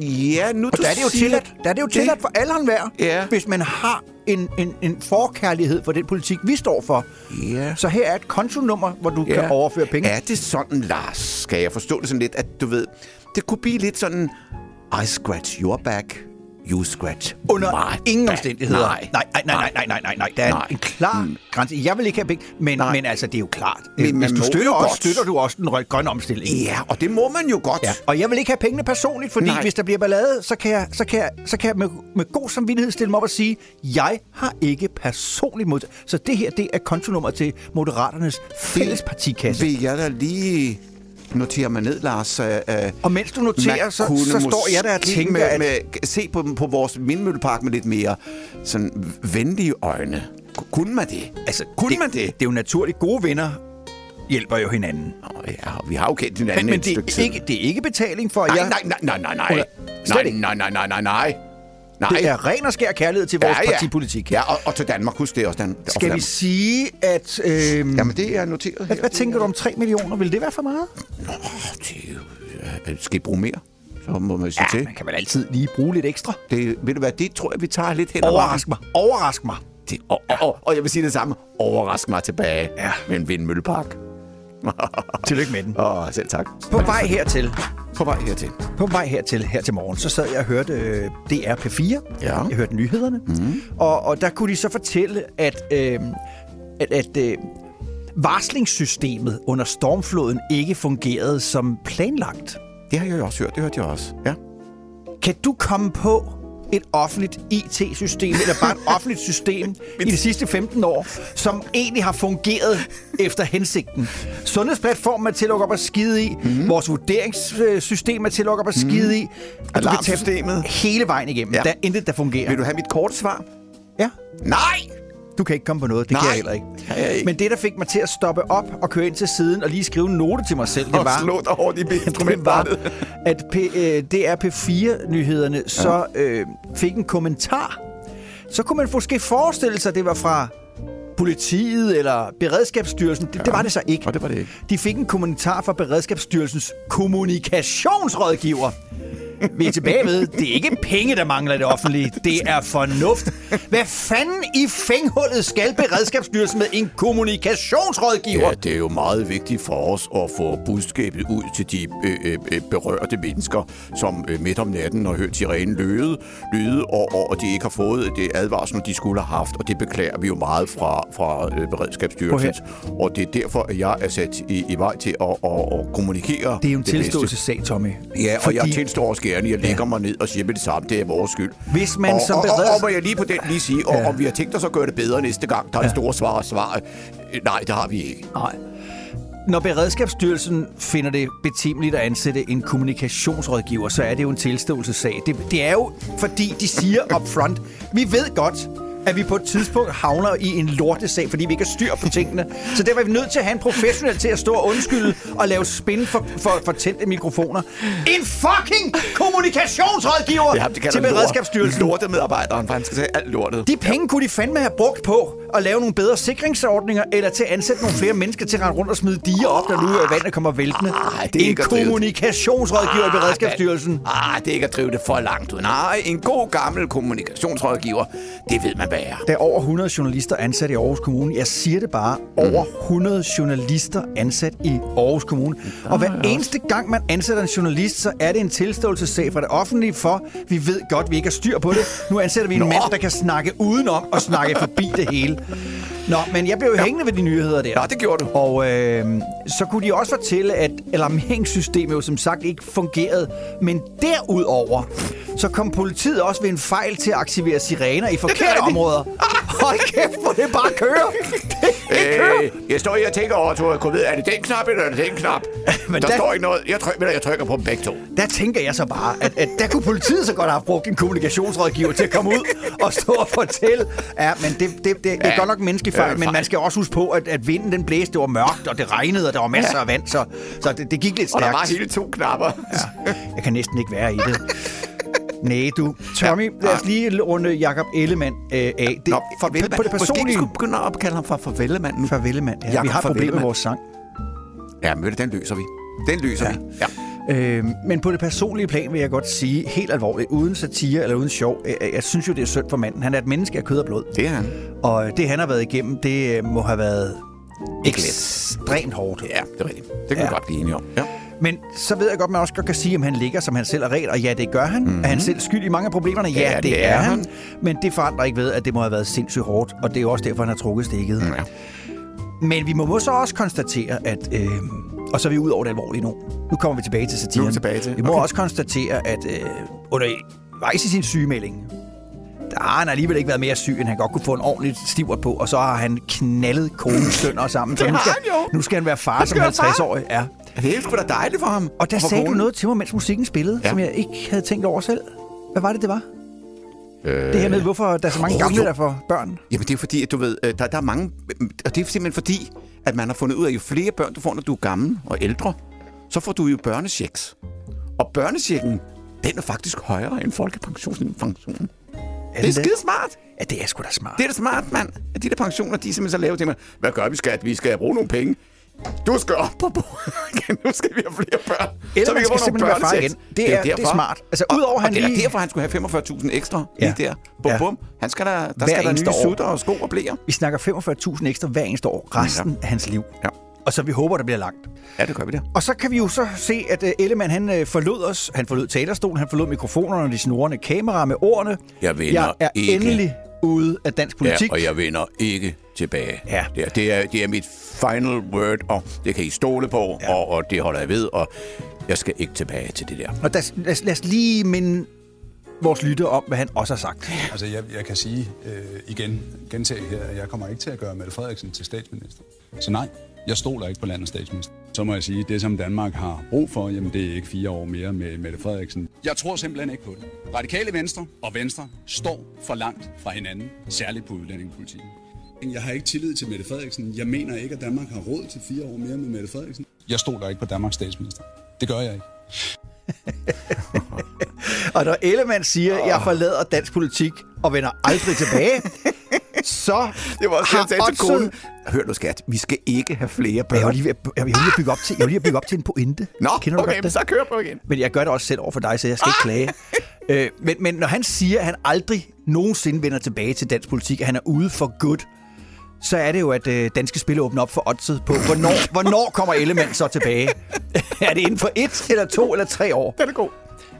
Ja, nu Og der er det jo tilladt, der er det jo tilladt for alle enhver, Ja. hvis man har en, en, en forkærlighed for den politik, vi står for. Ja. Så her er et kontonummer, hvor du ja. kan overføre penge. Er det sådan, Lars? Skal jeg forstå det sådan lidt, at du ved, det kunne blive lidt sådan, I scratch your back, you scratch Under my ingen back. omstændigheder. Nej. nej, nej, nej, nej, nej, nej, nej. Der er Nej. en klar mm. grænse. Jeg vil ikke have penge, men, Nej. men altså, det er jo klart. Men Hvis du støtter os, godt. støtter du også den grønne omstilling. Ja, og det må man jo godt. Ja, og jeg vil ikke have pengene personligt, fordi Nej. Nej. hvis der bliver ballade, så kan jeg, så kan jeg, så kan jeg med, med god samvittighed stille mig op og sige, jeg har ikke personligt mod. Så det her, det er kontonummer til Moderaternes fælles partikasse. Vil jeg da lige notere mig ned, Lars? Uh, Og mens du noterer, så, så står jeg der og tænker, med, at... med, se på, på vores vindmøllepark med lidt mere sådan venlige øjne. Ku- Kunne man det? Altså, kunne det, man det? Det er jo naturligt. Gode venner hjælper jo hinanden. Nå, ja, vi har jo kendt hinanden Men, men et det, stykke er tid. ikke, det er ikke betaling for, at Nej, jeg... nej, nej, nej, nej, nej. Nej, ikke. nej, nej, nej, nej, nej. Nej. Det er ren og skær kærlighed til vores ja, ja. partipolitik. Ja, og, og til Danmark. Husk det også. Dan, for Skal vi sige, at... Øh, Jamen, det er noteret hvad, her. hvad tænker du om 3 millioner? Vil det være for meget? Nå, det ja, Skal I bruge mere? Så må man sige Ja, til. man kan vel altid lige bruge lidt ekstra. Det, ved du hvad, det tror jeg, vi tager lidt hen Overrask mig. Overrask mig. Det, og, og, og, og, jeg vil sige det samme. Overrask mig tilbage Ja. med en vindmøllepark. <laughs> Tillykke med den. Åh, selv tak. På vej hertil, På vej hertil. på vej hertil, her til morgen, så sad jeg og hørte øh, DR P4. Ja. Jeg hørte nyhederne. Mm. Og, og der kunne de så fortælle, at, øh, at, at øh, varslingssystemet under stormfloden ikke fungerede som planlagt. Det har jeg jo også hørt. Det hørte jeg også. Ja. Kan du komme på et offentligt IT-system, eller bare et <laughs> offentligt system i de sidste 15 år, som egentlig har fungeret efter hensigten? Sundhedsplatformen er til at lukke op og skide i. Mm. Vores vurderingssystem er til at lukke op og skide i. Og du kan tage hele vejen igennem. Ja. Der er intet, der fungerer. Vil du have mit korte svar? Ja. Nej! Du kan ikke komme på noget, det Nej, kan jeg heller ikke. kan jeg ikke. Men det, der fik mig til at stoppe op og køre ind til siden og lige skrive en note til mig selv, det Og var... slå dig hårdt i <laughs> det var, at P, øh, DR P4-nyhederne så øh, fik en kommentar. Så kunne man måske forestille sig, at det var fra politiet eller Beredskabsstyrelsen. Det, ja. det var det så ikke. Og det var det ikke. De fik en kommentar fra Beredskabsstyrelsens kommunikationsrådgiver. Vi er tilbage ved, det er ikke penge, der mangler det offentlige. Det er fornuft. Hvad fanden i fænghullet skal Beredskabsstyrelsen med en kommunikationsrådgiver? Ja, det er jo meget vigtigt for os at få budskabet ud til de øh, øh, øh, berørte mennesker, som øh, midt om natten har hørt sirenen lyde, lyde og, og, og de ikke har fået det advarsel, de skulle have haft. Og det beklager vi jo meget fra, fra øh, Beredskabsstyrelsen. Og det er derfor, at jeg er sat i, i vej til at, at, at kommunikere Det er jo en tilståelsessag, Tommy. Ja, og Fordi- jeg tilstår også gerne, jeg lægger mig ned og siger med det samme, det er vores skyld. Hvis man og, som og, og, beredskab- og, må jeg lige på den lige sige, og, Ja. om vi har tænkt os at gøre det bedre næste gang, der er ja. store svar og svar. Nej, det har vi ikke. Nej. Når Beredskabsstyrelsen finder det betimeligt at ansætte en kommunikationsrådgiver, så er det jo en tilståelsessag. Det, det er jo, fordi de siger up front, vi ved godt, at vi på et tidspunkt havner i en lortesag, fordi vi ikke har styr på tingene. Så derfor er vi nødt til at have en professionel til at stå og undskylde og lave spin for, for, for tændte mikrofoner. En fucking kommunikationsrådgiver til Beredskabsstyrelsen. Lortemedarbejderen, for han skal sige alt lortet. De penge kunne de fandme have brugt på at lave nogle bedre sikringsordninger, eller til at ansætte nogle flere mennesker til at rende rundt og smide diger op, når nu vandet kommer væltende. Ah, det er en det. kommunikationsrådgiver i Beredskabsstyrelsen. Ah, det er ikke at drive det for langt ud. Nej, en god gammel kommunikationsrådgiver, det ved man, er. Der er over 100 journalister ansat i Aarhus Kommune. Jeg siger det bare. Over 100 journalister ansat i Aarhus Kommune. Og hver eneste gang, man ansætter en journalist, så er det en tilståelsessag fra det offentlige for, vi ved godt, vi ikke har styr på det. Nu ansætter vi en Nå. mand, der kan snakke udenom og snakke forbi det hele. Nå, men jeg blev jo hængende ved de nyheder der. Nå, det gjorde du. Og øh, så kunne de også fortælle, at alarmeringssystemet jo som sagt ikke fungerede. Men derudover, så kom politiet også ved en fejl til at aktivere sirener i forkerte rigtigt. Områder. Hold kæft, hvor det bare kører. Det kører. Øh, jeg står her og tænker over, Tore, jeg ved, er det den knap, eller er det den knap? <laughs> Men der, der- står ikke noget. Jeg, tryk, ved du, jeg trykker på dem begge to. Der tænker jeg så bare, at, at der kunne politiet så godt have brugt en kommunikationsrådgiver til at komme ud og stå og fortælle. Ja, men det, det, det, det er Ja. godt nok en menneskelig Ja, fejl, men man skal også huske på, at, at vinden den blæste, det var mørkt, og det regnede, og der var masser af vand, så, så det, det gik lidt Og der stærkt. var hele to knapper. Ja. Jeg kan næsten ikke være i det. Nej, du. Tommy, Ja. lad os lige runde Jakob Ellemann øh, af. Det, Nå, på, farvel, på, det Måske vi personlige... skulle begynde at opkalde ham for farvelemand nu. Farvelemand. Ja, vi Jakob har et problem med vores sang. Ja, men den løser vi. Den løser Ja. vi. Ja. Øh, men på det personlige plan vil jeg godt sige, helt alvorligt, uden satire eller uden sjov, øh, jeg, jeg synes jo, det er synd for manden. Han er et menneske af kød og blod. Det er han. Og det, han har været igennem, det øh, må have været Ikke let. ekstremt hårdt. Ja, det er rigtigt. Det kan Ja. vi godt blive enige om. Ja. Men så ved jeg godt, at man også godt kan sige, om han ligger, som han selv er ret. Og ja, det gør han. Mm-hmm. Er han selv skyld i mange af problemerne? Ja, Ja, det, det er, er han. han. Men det forandrer ikke ved, at det må have været sindssygt hårdt. Og det er jo også derfor, han har trukket stikket. Mm, ja. Men vi må må så også konstatere, at... Øh, og så er vi ud over det alvorlige nu. Nu kommer vi tilbage til satiren. Nu er vi tilbage til- Vi må okay. også konstatere, at øh, undervejs i sin sygemelding, der har han alligevel ikke været mere syg, end han godt kunne få en ordentlig stiver på, og så har han knaldet konens <laughs> sønner sammen. Så nu skal, han jo. nu skal han være far Han som skal være far. 50-årig. Ja. Det er sgu da dejligt for ham. Og der for sagde du konen. noget til mig, mens musikken spillede, ja. Som jeg ikke havde tænkt over selv. Hvad var det, det var? Øh, Det her med, hvorfor der er så mange åh, gamle, jo. der får børn. Jamen, det er fordi, at du ved, øh, der, der er mange... Og det er simpelthen fordi, at man har fundet ud af, at jo flere børn du får, når du er gammel og ældre, så får du jo børnechecks. Og børnechecken, den er faktisk højere end folkepensionen. pensionen. Det er skide smart. Ja, det er sgu da smart. Det er da smart, mand. At de der pensioner, de er simpelthen så lave til mig. Hvad gør vi, skat? Vi skal bruge nogle penge. Du skal op på bordet. <laughs> Nu skal vi have flere børn. Eller man vi skal kan få simpelthen være far igen. Det er- jo det er smart. Altså, Og- udover og han det er lige- derfor, han skulle have 45.000 ekstra Ja. lige der. Bum, Ja. bum. Han skal der, der Hver skal der nye år. sutter og sko og blære. Vi snakker 45.000 ekstra hver eneste år, resten af hans liv. Ja. Og så vi håber, der bliver langt. Ja, det gør vi der. Og så kan vi jo så se, at uh, Ellemann han uh, forlod os. Han forlod talerstolen, han forlod mikrofonerne og de snurrende kameraer med ordene. Jeg vinder jeg er ikke. endelig ude af dansk politik. Ja, og jeg vender ikke tilbage. Ja. Det, er, det, er, det er mit final word, og det kan I stole på, Ja. og, og det holder jeg ved, og jeg skal ikke tilbage til det der. Og der, lad, os- lad os lige minde vores lytter om, hvad han også har sagt. Altså, jeg, jeg kan sige øh, igen, gentage her, at jeg kommer ikke til at gøre Mette Frederiksen til statsminister. Så nej, jeg stoler ikke på landets statsminister. Så må jeg sige, at det som Danmark har brug for, jamen det er ikke fire år mere med Mette Frederiksen. Jeg tror simpelthen ikke på det. Radikale Venstre og Venstre står for langt fra hinanden, særligt på udlændingepolitikken. Jeg har ikke tillid til Mette Frederiksen. Jeg mener ikke, at Danmark har råd til fire år mere med Mette Frederiksen. Jeg stoler ikke på Danmarks statsminister. Det gør jeg ikke. <laughs> Og når Ellemann siger, at jeg forlader dansk politik og vender aldrig tilbage, <laughs> så Det var også har jeg sagde til konen. Hør nu, skat, vi skal ikke have flere børn. Jeg var lige ved jeg var lige at bygge op til, jeg var lige at bygge op til en pointe. Nå, Kender du okay, godt men det? så kør på igen. Men jeg gør det også selv over for dig, så jeg skal ikke klage. Øh, men, men når han siger, at han aldrig nogensinde vender tilbage til dansk politik, at han er ude for good, så er det jo, at øh, danske spil åbner op for oddset på, hvornår, <laughs> hvornår kommer Ellemann så tilbage? er det inden for et, eller to, eller tre år? Den er god.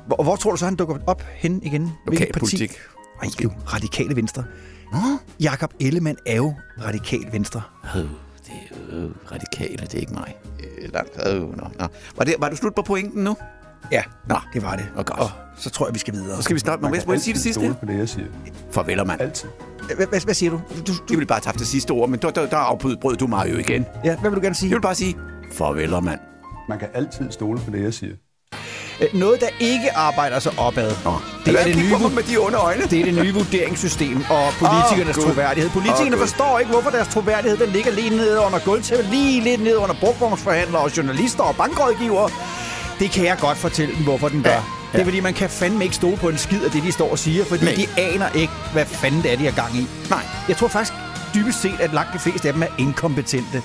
Hvor, hvor tror du så, han dukker op hen igen? Lokalpolitik. Ej, jo, radikale venstre. Jakob Ellemann er jo radikal venstre. Øh, det er øh, radikale, det er ikke mig. Øh, langt, øh, nå, nå. Var, det, var du slut på pointen nu? Ja, Nå. det var det. Og godt. Og så tror jeg, vi skal videre. Så skal vi starte med, må jeg sige det sidste? Stole på det, jeg siger. Farvel, mand. Altid. Hvad, hvad, hvad siger du? du, Du du ville bare have haft det sidste ord, men der, der, der afbrød du mig jo igen. ja, hvad vil du gerne sige? Jeg vil bare sige, farvel, mand. Man kan altid stole på det, jeg siger. Øh, Noget, der ikke arbejder sig opad, Nå. det er det, nye, med de onde øjne. det er det nye vurderingssystem og politikernes oh, troværdighed. Politikerne oh, forstår ikke, hvorfor deres troværdighed den ligger lige nede under gulvtæppet, lige lidt nede under brugvognsforhandlere og journalister og bankrådgivere. Det kan jeg godt fortælle dem, hvorfor den gør. Ja, Det er fordi, man kan fandme ikke stole på en skid af det, de står og siger, fordi Nej. de aner ikke, hvad fanden det er, de har gang i. Nej. Jeg tror faktisk, dybest set, at langt de fleste af dem er inkompetente.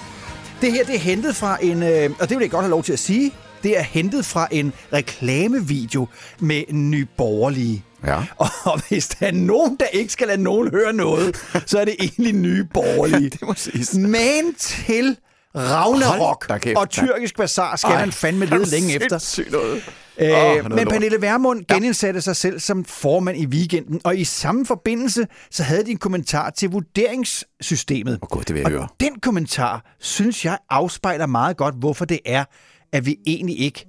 Det her, det er hentet fra en, øh, og det vil jeg godt have lov til at sige, det er hentet fra en reklamevideo med nyborgerlige. Ja. Og hvis der er nogen, der ikke skal lade nogen høre noget, så er det egentlig nye borgerlige. <laughs> det må siges. Men til Ragnarok og tyrkisk bazar skal Ej, man fandme lede længe efter. noget. Øh, noget men lort. Pernille Vermund genindsatte sig selv som formand i weekenden, og i samme forbindelse så havde de en kommentar til vurderingssystemet. Åh, Gud, det vil jeg og høre. den kommentar, synes jeg, afspejler meget godt, hvorfor det er, at vi egentlig ikke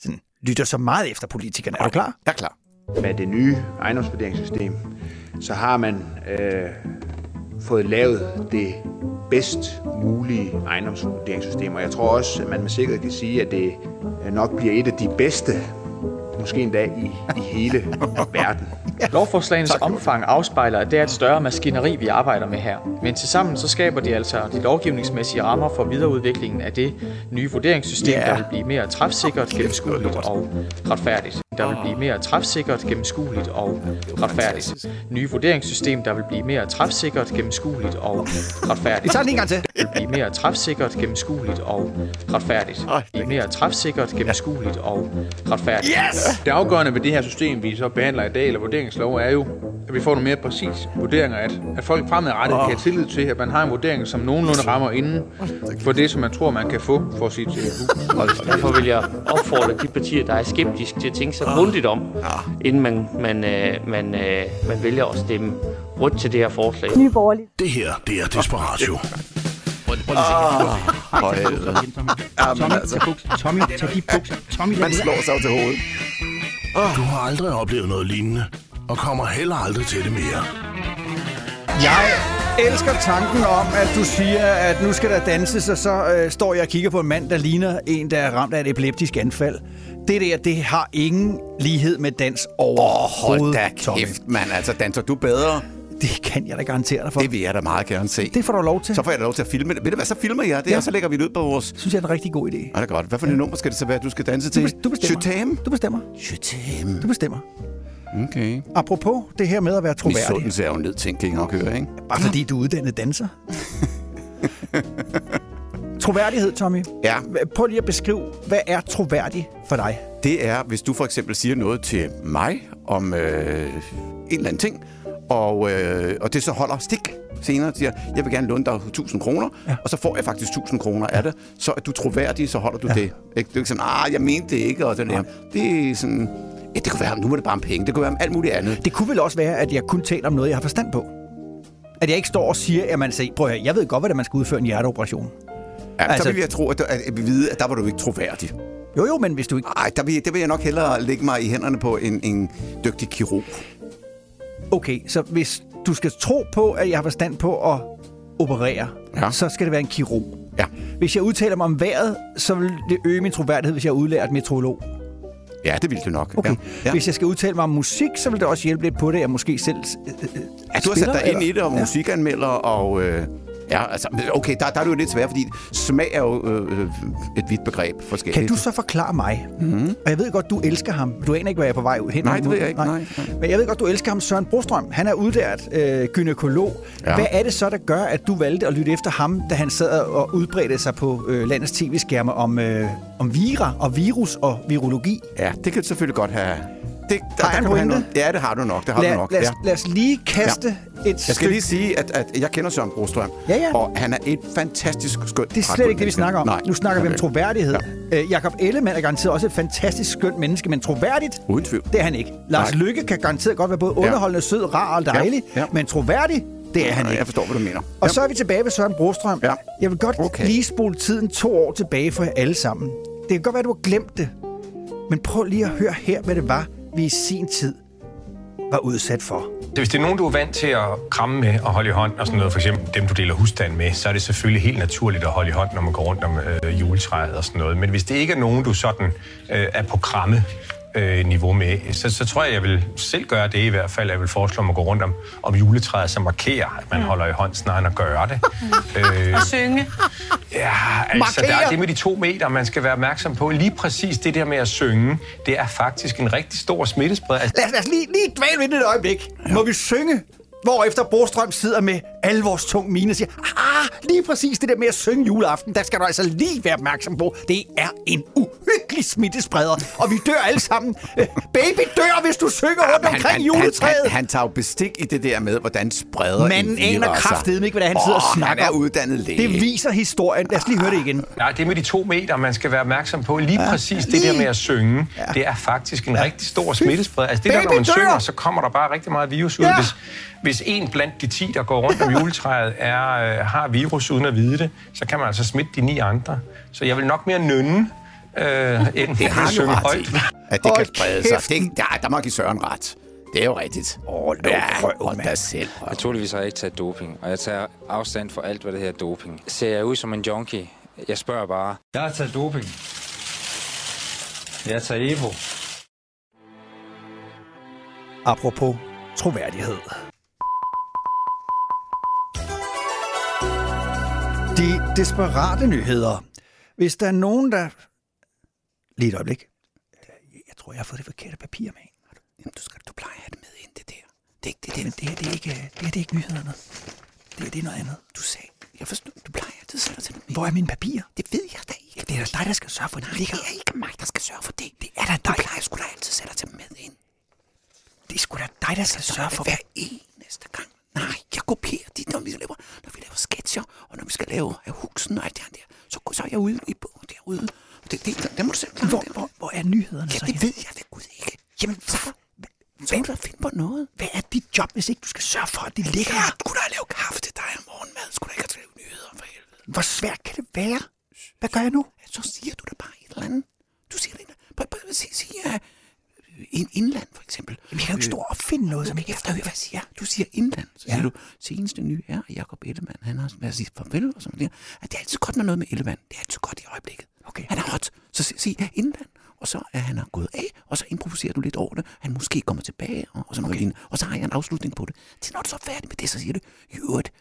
sådan, lytter så meget efter politikerne. Er du klar? Jeg er klar. med det nye ejendomsvurderingssystem, så har man øh, fået lavet det bedst mulige ejendomsvurderingssystem. Og jeg tror også, at man med sikkerhed kan sige, at det nok bliver et af de bedste, måske endda i, i hele verden. <laughs> Lovforslagenes omfang afspejler, at det er et større maskineri, vi arbejder med her. Men tilsammen så skaber de altså de lovgivningsmæssige rammer for videreudviklingen af det nye vurderingssystem, Ja. der vil blive mere træfsikkert, gennemskueligt og retfærdigt. Der vil blive mere træfsikkert, gennemskueligt og retfærdigt. Nye vurderingssystem, der vil blive mere træfsikkert, gennemskueligt og retfærdigt. Vi tager den en gang til. vil blive mere træfsikkert, gennemskueligt og retfærdigt. Blive mere træfsikkert, gennemskueligt og retfærdigt. Yes! Det afgørende ved det her system, vi så behandler i dag, eller vurderingslov, er jo, at vi får nogle mere præcise vurderinger, at, at folk fremadrettet kan have tillid til, at man har en vurdering, som nogenlunde rammer inden for det, som man tror, man kan få for sit hus. Derfor vil jeg opfordre de partier, der er skeptiske, til at tænke sig grundigt om, inden man, man, øh, man, øh, man vælger at stemme rødt til det her forslag. Nye. Det her, det er Desperatio. For helvede. Jamen, altså, Tommy, tag de bukser. Tommy, man slår sig til hovedet. Du har aldrig oplevet noget lignende, og kommer heller aldrig til det mere. Jeg elsker tanken om, at du siger, at nu skal der danses, og så øh, står jeg og kigger på en mand, der ligner en, der er ramt af et epileptisk anfald. Det der, det har ingen lighed med dans overhovedet, Hold da Tommy. kæft, mand. Altså, danser du bedre? Det kan jeg da garantere dig for. Det vil jeg da meget gerne se. Det får du lov til. Så får jeg da lov til at filme det. Ved du hvad, så filmer jeg det, Ja. og så lægger vi det ud på vores... synes jeg er en rigtig god idé. Ja, det er godt. Hvad for et nummer skal det så være, du skal danse til? du bestemmer. Chutam? Du bestemmer. Chutam. Du bestemmer. Okay. Apropos det her med at være troværdig. Misundelse er jo en ned ting, kan I nok høre, ikke? Bare fordi du er uddannet danser. <laughs> Troværdighed, Tommy. Ja. Prøv lige at beskrive, hvad er troværdig for dig? Det er, hvis du for eksempel siger noget til mig om øh, en eller anden ting, og, øh, og det så holder stik senere og siger, jeg vil gerne låne dig 1000 kroner, ja. og så får jeg faktisk 1000 kroner af det. Så er du troværdig, så holder du ja. det. Ikke? Det er ikke sådan, ah, jeg mente det ikke, og sådan der. Det er sådan, ja, det kunne være, nu er det bare om penge, det kunne være om alt muligt andet. Det kunne vel også være, at jeg kun taler om noget, jeg har forstand på. At jeg ikke står og siger, at man siger, prøv at høre, jeg ved godt, hvordan man skal udføre en hjerteoperation. Ja, altså, der vil jeg tro, at, at, at vi vide, at der var du ikke troværdig. Jo, jo, men hvis du ikke... Nej, der vil, der vil jeg nok hellere lægge mig i hænderne på en, en dygtig kirurg. Okay, så hvis du skal tro på, at jeg har forstand på at operere, Ja. så skal det være en kirurg. Ja. Hvis jeg udtaler mig om vejret, så vil det øge min troværdighed, hvis jeg er udlært meteorolog. Ja, det vil det nok. Okay. Ja. Ja. Hvis jeg skal udtale mig om musik, så vil det også hjælpe lidt på det, at jeg måske selv øh, øh, Ja, du har sat dig ind i eller- det, og musikanmelder, og... Øh, ja, altså, okay, der, der er det jo lidt svært, fordi smag er jo øh, øh, et vidt begreb forskelligt. Kan du så forklare mig? Mm-hmm. Og jeg ved godt, du elsker ham. Du aner ikke, hvad jeg er på vej ud hen. Nej, det ved jeg ikke. Nej, nej. Men jeg ved godt, du elsker ham, Søren Brostrøm. Han er udlært øh, gynekolog. Ja. Hvad er det så, der gør, at du valgte at lytte efter ham, da han sad og udbredte sig på øh, landets tv-skærme om, øh, om vira og virus og virologi? Ja, det kan selvfølgelig godt have... Det, Har jeg en pointe? Ja, det har du nok. Det har Lad, du nok. lad, ja. os, lad os lige kaste ja. et Jeg skal lige sige, at, at jeg kender Søren Brostrøm, Ja, ja. og han er et fantastisk skønt Det er slet ikke det, vi snakker om. Nej. Nu snakker vi om Okay. troværdighed. Ja. Øh, Jakob Ellemann er garanteret også et fantastisk skønt menneske, men troværdigt, Uden tvivl. det er han ikke. Lars Nej. Lykke kan garanteret godt være både underholdende, sød, rar og dejlig, Ja, ja. men troværdig, det er han Ja, ikke. Jeg forstår, hvad du mener. Og så er vi tilbage ved Søren Brostrøm. Ja. Jeg vil godt Okay. okay. lige spole tiden to år tilbage for jer alle sammen. Det kan godt være, du har glemt det. Men prøv lige at høre her, hvad det var, vi i sin tid var udsat for. Hvis det er nogen, du er vant til at kramme med og holde i hånd, og sådan noget, for eksempel dem, du deler husstand med, så er det selvfølgelig helt naturligt at holde i hånd, når man går rundt om øh, juletræet og sådan noget. Men hvis det ikke er nogen, du sådan øh, er på kramme øh, niveau med, så, så tror jeg, jeg vil selv gøre det i hvert fald. Jeg vil foreslå mig at gå rundt om, om juletræet, som markerer, at man Mm. holder i hånd snarere end at gøre det. øh, Og synge. Ja, altså der er det med de to meter, man skal være opmærksom på. Lige præcis det der med at synge, det er faktisk en rigtig stor smittespreder. Altså, Lad os, lad os lige, lige dvæle ved det et øjeblik. Ja. Må vi synge, hvorefter Brostrøm sidder med alvors tung mine og siger, ah, lige præcis det der med at synge juleaften, der skal du altså lige være opmærksom på. Det er en uhyggelig smittespreder, og vi dør alle sammen. Øh, Baby dør, hvis du synger rundt Han, omkring han, juletræet. han, han tager jo bestik i det der med, hvordan spreder Manden aner kraftedeme ikke, hvad det han sidder og snakker Han er uddannet læge. Det viser historien. Lad os lige høre det igen. Nej, det med de to meter, man skal være opmærksom på. Lige Ja, præcis det lige. der med at synge, det er faktisk en rigtig stor smittespreder. Altså det der, Baby når man dør! synger, så kommer der bare rigtig meget virus ud. Ja. Hvis, hvis en blandt de 10, der går rundt om <laughs> juletræet, er, øh, har virus uden at vide det, så kan man altså smitte de ni andre. Så jeg vil nok mere nynne, øh, end <laughs> Det har synge højt. i, at det kan Hold sprede kæft. sig. Det, der, der må give Søren ret. Det er jo rigtigt. Åh, ja, hold da selv. røv. Naturligvis har jeg ikke taget doping, og jeg tager afstand for alt, hvad det her doping. Ser jeg ud som en junkie? Jeg spørger bare. Jeg har taget doping. Jeg tager Evo. Apropos troværdighed. De desperate nyheder. Hvis der er nogen, der... Lige et øjeblik. Jeg tror, jeg har fået det forkerte papir med. Jamen, du, skal, du plejer at have det med ind, det der. Det er ikke det Men der. det her, det er ikke, det her, det er ikke nyhederne. Det her, det er noget andet. Du sagde, jeg forstår, du plejer altid at sætte det med. Hvor er mine papirer? Det ved jeg da ikke. Det er da dig, der skal sørge for, at de Nej, ligger. det er ikke mig, der skal sørge for det. Det er da Du dig. plejer sgu da altid at sætte dig til med ind. Det er sgu da dig, der skal sørge for. Hver eneste gang. Nej, jeg kopierer de, når vi laver, når vi laver sketcher, og når vi skal lave af huksen og alt det her der, så, så er jeg ude i bogen derude. Det, det, det, må du selv klare. Hvor, det. hvor, hvor er nyhederne Ja, så? det henne? ved jeg da gud ikke. Jamen, Så, så må du finde på noget. hvad er dit job, hvis ikke du skal sørge for, at de ligger Ja, her? skulle da lave kaffe til dig om morgenmad. Skulle da ikke have lavet nyheder for helvede. Hvor svært kan det være? Hvad gør jeg nu? Så siger du da bare et eller andet. Du siger det. Prøv at sige, sige uh, in, indland, for eksempel. Jamen, jeg kan jo ikke stå og finde noget, som Okay, ikke efter hvad jeg siger. Du siger indland. Så siger Ja. du, seneste nye er, Jacob Ellemann, han har været sige farvel og sådan der. At det er altid godt med noget med Ellemann. Det er altid godt i øjeblikket. Okay. Han er hot. Så sig, sig indland. Og så er han er gået af, og så improviserer du lidt over det. Han måske kommer tilbage, og, og sådan noget lignende. Og så har jeg en afslutning på det. Til når du så er færdig med det, så siger du, i øvrigt,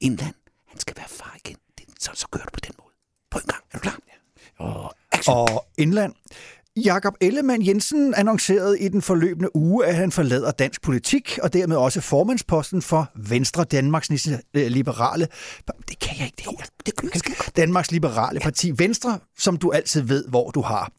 indland, han skal være far igen. Det, så, så gør du på den måde. På en gang. Er du klar? Og action. Og indland. Jakob Ellemann Jensen annoncerede i den forløbende uge, at han forlader dansk politik, og dermed også formandsposten for Venstre, Danmarks øh, liberale... Det kan jeg ikke, det her. det kan skide godt. Danmarks Liberale Parti. Venstre, som du altid ved, hvor du har.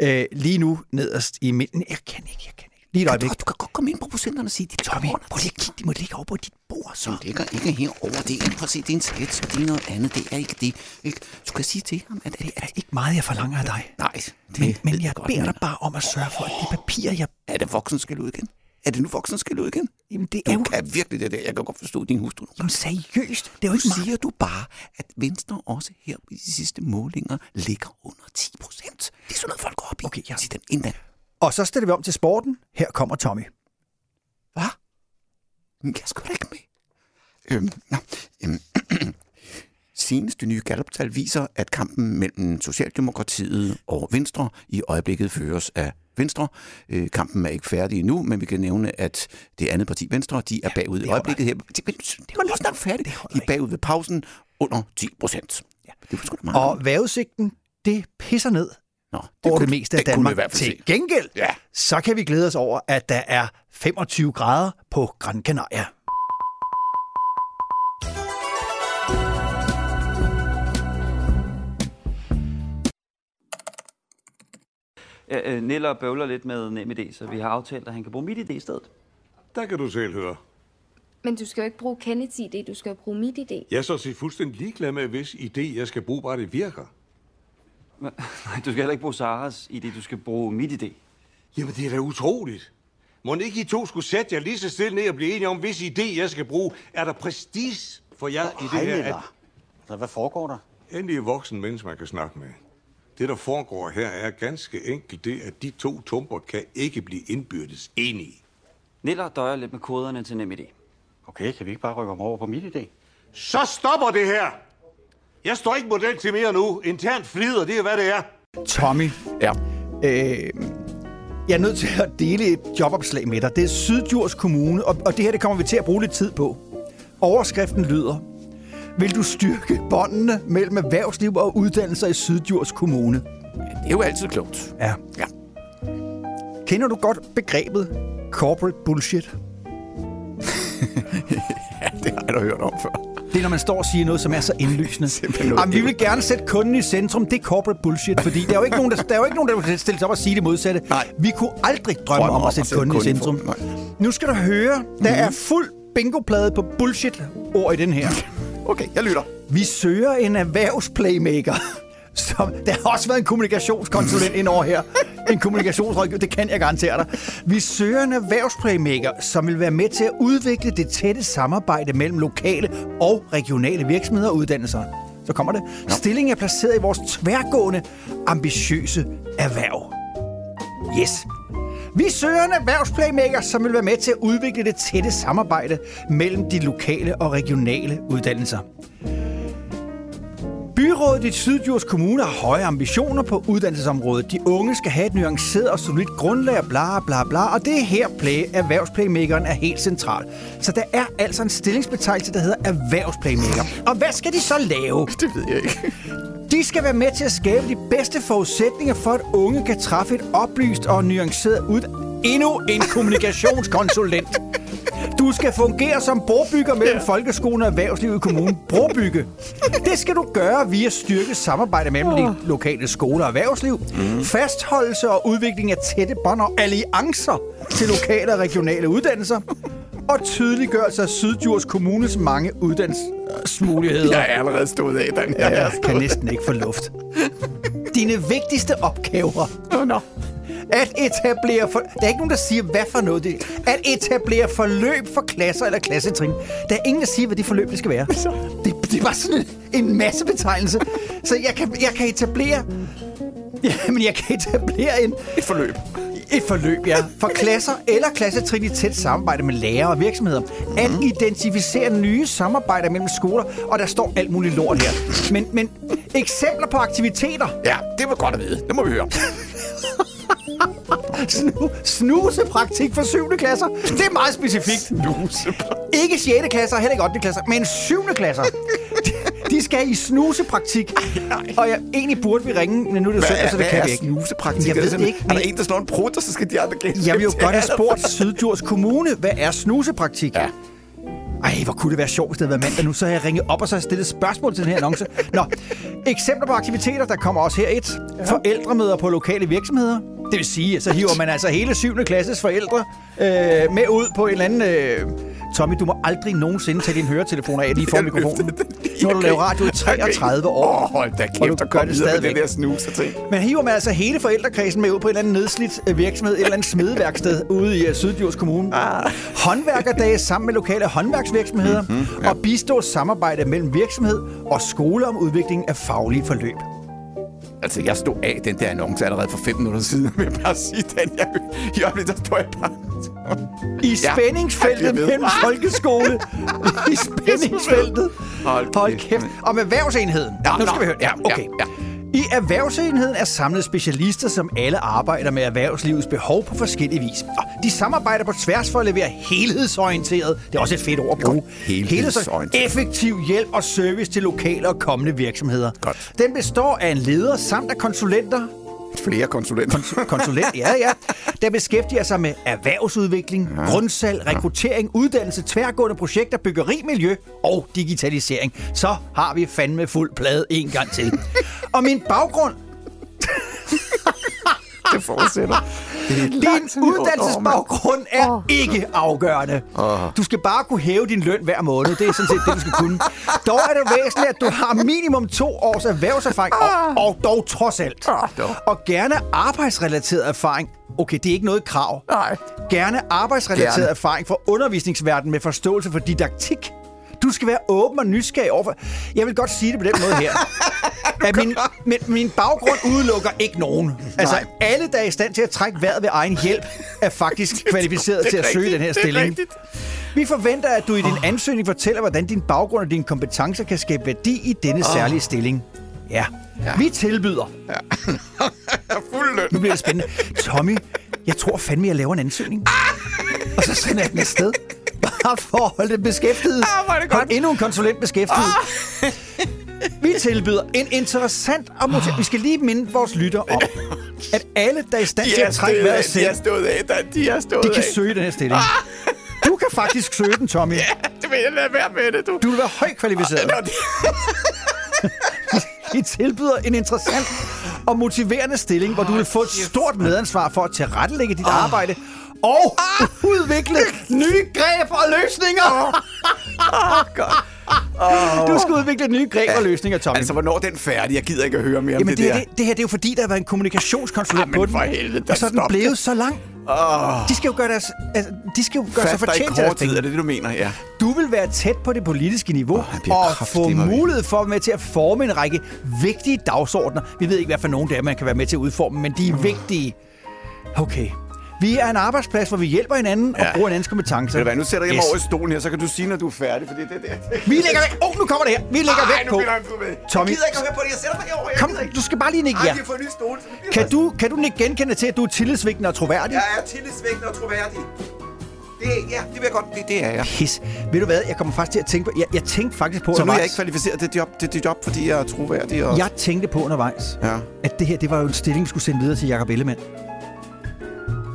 Øh, lige nu nederst i midten. Jeg kan ikke, jeg kan ikke. Lige et øjeblik. du, du kan godt komme ind på procenterne og sige, de Tommy, prøv lige at kigge. De må ligge over på dit bord, så. Det ligger ikke herover. Det er, prøv at se, det er en sketch, og det er noget andet. Det er ikke det. Ikke? Du kan sige til ham, at det er ikke meget, jeg forlanger af dig. Nej, det Men, men jeg godt, beder dig bare om at sørge for, at de papirer, jeg... Er det voksen skal ud igen? Er det nu voksen skal ud igen? Jamen, det er Du jo... kan virkelig det der. Jeg kan godt forstå din hustru. Jamen, seriøst. Det er jo ikke meget. siger du bare, at Venstre også her i de sidste målinger ligger under 10 procent. Det er sådan noget, folk går op i. Okay, ja. Sig den indad. Og så stiller vi om til sporten. Her kommer Tommy. Hvad? Men Jeg skal da ikke med. Øhm, nå, øhm, <clears throat> Seneste nye Gallup-tal viser, at kampen mellem Socialdemokratiet og Venstre i øjeblikket føres af Venstre. Øh, kampen er ikke færdig endnu, men vi kan nævne, at det andet parti Venstre, de er bagud i øjeblikket her. Det var lige snart færdigt. De er bagud ved pausen under 10 procent. Ja. Det var sgu da meget. Og vejrudsigten, det pisser ned Nå, det over kunne- det meste af det kunne vi i Danmark. hvert fald Til se. gengæld, Ja. så kan vi glæde os over, at der er 25 grader på Gran Canaria. Øh, Niller bøvler lidt med NemID, så vi har aftalt, at han kan bruge mit ID i stedet. Der kan du selv høre. Men du skal jo ikke bruge Kenneths ID, du skal jo bruge mit ID. Jeg er så set fuldstændig ligeglad med, hvis idé jeg skal bruge, bare det virker. <laughs> Nej, du skal heller ikke bruge Saras ID, du skal bruge mit ID. Jamen, det er da utroligt. Må ikke I to skulle sætte jer lige så stille ned og blive enige om, hvis idé jeg skal bruge? Er der prestige for jer i det her? At... Så hvad foregår der? Endelig voksen menneske, man kan snakke med. Det, der foregår her, er ganske enkelt det, at de to tumper kan ikke blive indbyrdes enige. Niller døjer lidt med koderne til NemID. Okay, kan vi ikke bare rykke ham over på mit ID? Så stopper det her! Jeg står ikke model til mere nu. Internt flider, det er, hvad det er. Tommy, Ja. øh, jeg er nødt til at dele et jobopslag med dig. Det er Syddjurs Kommune, og, og det her det kommer vi til at bruge lidt tid på. Overskriften lyder, vil du styrke båndene mellem erhvervsliv og uddannelser i Syddjurs Kommune? Det er jo altid klogt. Ja. Ja. Kender du godt begrebet corporate bullshit? <laughs> det har jeg da hørt om før. Det er, når man står og siger noget, som er så indlysende. <laughs> Jamen, vi vil gerne sætte kunden i centrum. Det er corporate bullshit, fordi der er jo ikke nogen, der, der, er jo ikke nogen, der vil stille sig op og sige det modsatte. Nej. Vi kunne aldrig drømme Drømme om at sætte kunden i centrum. Nu skal du høre, der er fuld bingoplade på bullshit-ord i den her. <laughs> Okay, jeg lytter. Vi søger en erhvervsplaymaker. Som, der har også været en kommunikationskonsulent ind over her. En kommunikationsrådgiver, det kan jeg garantere dig. Vi søger en erhvervsplaymaker, som vil være med til at udvikle det tætte samarbejde mellem lokale og regionale virksomheder og uddannelser. Så kommer det. Stillingen er placeret i vores tværgående, ambitiøse erhverv. Yes. Vi søger en erhvervsplaymaker, som vil være med til at udvikle det tætte samarbejde mellem de lokale og regionale uddannelser. Byrådet i Syddjurs Kommune har høje ambitioner på uddannelsesområdet. De unge skal have et nuanceret og solidt grundlag, bla bla bla, og det er her play, erhvervsplaymakeren er helt central. Så der er altså en stillingsbetegnelse, der hedder erhvervsplaymaker. Og hvad skal de så lave? <laughs> Det ved jeg ikke. De skal være med til at skabe de bedste forudsætninger for, at unge kan træffe et oplyst og nuanceret ud... Endnu en kommunikationskonsulent. Du skal fungere som brobygger mellem folkeskolen og erhvervslivet i kommunen. Brobygge. Det skal du gøre via styrke samarbejde mellem de lokale skoler og erhvervsliv, fastholdelse og udvikling af tætte bånd og alliancer til lokale og regionale uddannelser, og tydeliggørelse af Syddjurs Kommunes mange uddannelsesmuligheder. Jeg er allerede stået af den her. Jeg kan næsten ikke få luft. Dine vigtigste opgaver. Oh, no. At etablere... For... Der er ikke nogen, der siger, hvad for noget det er. At etablere forløb for klasser eller klassetrin. Der er ingen, der siger, hvad det forløb det skal være. Det, det er bare sådan en, en masse betegnelse. Så jeg kan, jeg kan etablere... Jamen, jeg kan etablere en... Et forløb. Et forløb, ja. For klasser eller klassetrin i tæt samarbejde med lærere og virksomheder. At identificere nye samarbejder mellem skoler. Og der står alt muligt lort her. Men, men eksempler på aktiviteter. Ja, det var godt at vide. Det må vi høre. <laughs> <laughs> Snu, snusepraktik for 7. klasser. Det er meget specifikt. Snusepraktik. Ikke 6. klasser, heller ikke 8. klasser, men 7. klasser. <laughs> De, skal i snusepraktik. Og jeg, egentlig burde vi ringe, men nu er det jo søndag, så det kan vi ikke. snusepraktik? Jeg ved det ikke. Er der en, der slår en prut, og så skal de andre gætte? Jeg vil jo godt have spurgt Syddjurs Kommune, hvad er snusepraktik? Ja. Ej, hvor kunne det være sjovt, hvis det havde været mandag nu. Så har jeg ringet op og så har jeg stillet spørgsmål til den her annonce. Nå, eksempler på aktiviteter, der kommer også her et. Forældremøder på lokale virksomheder. Det vil sige, at så hiver man altså hele 7. klasses forældre øh, med ud på en eller anden... Øh, Tommy, du må aldrig nogensinde tage din høretelefon af <laughs> lige for mikrofonen. Har du lavet radio i <laughs> 33 år. Åh, hold da og du kæft, der gør kom det videre med det der snuse ting. Men hiver man altså hele forældrekredsen med ud på en eller anden nedslidt øh, virksomhed, et eller andet smedeværksted ude i uh, Syddjurs Kommune. Ah. Håndværkerdage sammen med lokale håndværksvirksomheder Mhm, mm-hmm, ja. og bistå samarbejde mellem virksomhed og skole om udvikling af faglige forløb. Altså, jeg stod af den der annonce allerede for fem minutter siden, <laughs> vil jeg bare sige, den jeg, i øjeblikket, der står jeg bare... I Ja, spændingsfeltet jeg ved. mellem folkeskole. <laughs> I spændingsfeltet. Hold Hold kæft. Om erhvervsenheden. Ja, nu skal nå, vi høre. Ja, ja, okay. ja. I erhvervsenheden er samlet specialister, som alle arbejder med erhvervslivets behov på forskellige vis. Og de samarbejder på tværs for at levere helhedsorienteret, det er også et fedt ord at bruge, helhedsorienteret. effektiv hjælp og service til lokale og kommende virksomheder. Godt. Den består af en leder samt af konsulenter, Flere konsulenter. konsulent, ja, ja, der beskæftiger sig med erhvervsudvikling, ja. grundsalg, rekruttering, uddannelse, tværgående projekter, byggeri, miljø og digitalisering. Så har vi fandme fuld plade en gang til. og min baggrund... det fortsætter. <laughs> Er Din uddannelsesbaggrund er ikke afgørende. Du skal bare kunne hæve din løn hver måned. Det er sådan set det, du skal kunne. Dog er det væsentligt, at du har minimum to års erhvervserfaring, og, og dog trods alt. Og gerne arbejdsrelateret erfaring. Okay, det er ikke noget krav. Nej. Gerne arbejdsrelateret Gerne. erfaring fra undervisningsverdenen med forståelse for didaktik. Du skal være åben og nysgerrig overfor... Jeg vil godt sige det på den måde her. <laughs> At min, min, min baggrund udelukker ikke nogen. Altså, Nej. alle, der er i stand til at trække vejret ved egen hjælp, er faktisk <laughs> kvalificeret det til at søge rigtigt, den her er stilling. rigtigt. Vi forventer, at du i din ansøgning fortæller, hvordan din baggrund og dine kompetencer kan skabe værdi i denne Åh. særlige stilling. Ja. ja. Vi tilbyder. Ja. <laughs> Fuld løn. Nu bliver det spændende. Tommy, jeg tror fandme, jeg laver en ansøgning. Og så sender jeg den afsted. Bare for at holde den beskæftiget. Ah, hvor er det godt. Har endnu en konsulent beskæftiget. <laughs> Vi tilbyder en interessant og motiv- Vi skal lige minde vores lytter om, at alle, der er i stand De til at trække stået vejret selv, de er stået af, der- de er stået de kan af. søge den her stilling. Du kan faktisk søge den, Tommy. Ja, det vil jeg lade være med det, du. Du vil være højt kvalificeret. Nå, det- <laughs> I tilbyder en interessant og motiverende stilling, hvor du vil få et stort medansvar for at tilrettelægge dit arbejde og udvikle nye greb og løsninger. <laughs> Du skal udvikle nye greb og løsninger, Tommy. Altså, hvornår er den færdig? Jeg gider ikke at høre mere om Jamen, det, det, der. det, det her det er jo fordi, der har været en kommunikationskonsulent men på den. for helvede, og så er den blevet det. så lang. Åh. De skal jo gøre deres, altså, de skal jo gøre sig fortjent til deres tid, er det det, du mener? Ja. Du vil være tæt på det politiske niveau bliver og få mulighed for at være med til at forme en række vigtige dagsordner. Vi ved ikke, hvad for nogen det er, man kan være med til at udforme, men de er vigtige. Okay. Vi er en arbejdsplads, hvor vi hjælper hinanden og Ja. bruger hinandens kompetencer. Ved du nu sætter jeg mig Yes. over i stolen her, så kan du sige, når du er færdig, fordi det er det. Vi lægger væk. Åh, oh, nu kommer det her. Vi lægger Ej, væk på. Tommy. Jeg gider ikke at høre på det. Jeg sætter mig herovre. Jeg Kom, du skal bare lige nikke Ej, ja. fået en ny stol. det Kan du, kan du ikke genkende til, at du er tillidsvægtende og troværdig? Jeg er tillidsvækkende og troværdig. Det, ja, det vil jeg godt. Det, det er jeg. Pis. Ved du hvad, jeg kommer faktisk til at tænke på... Jeg, jeg tænkte faktisk på Så nu er undervejs- jeg ikke kvalificeret det job, til det job fordi jeg er troværdig. Og... Jeg tænkte på undervejs, Ja. at det her det var jo en stilling, vi skulle sende videre til Jakob Ellemann.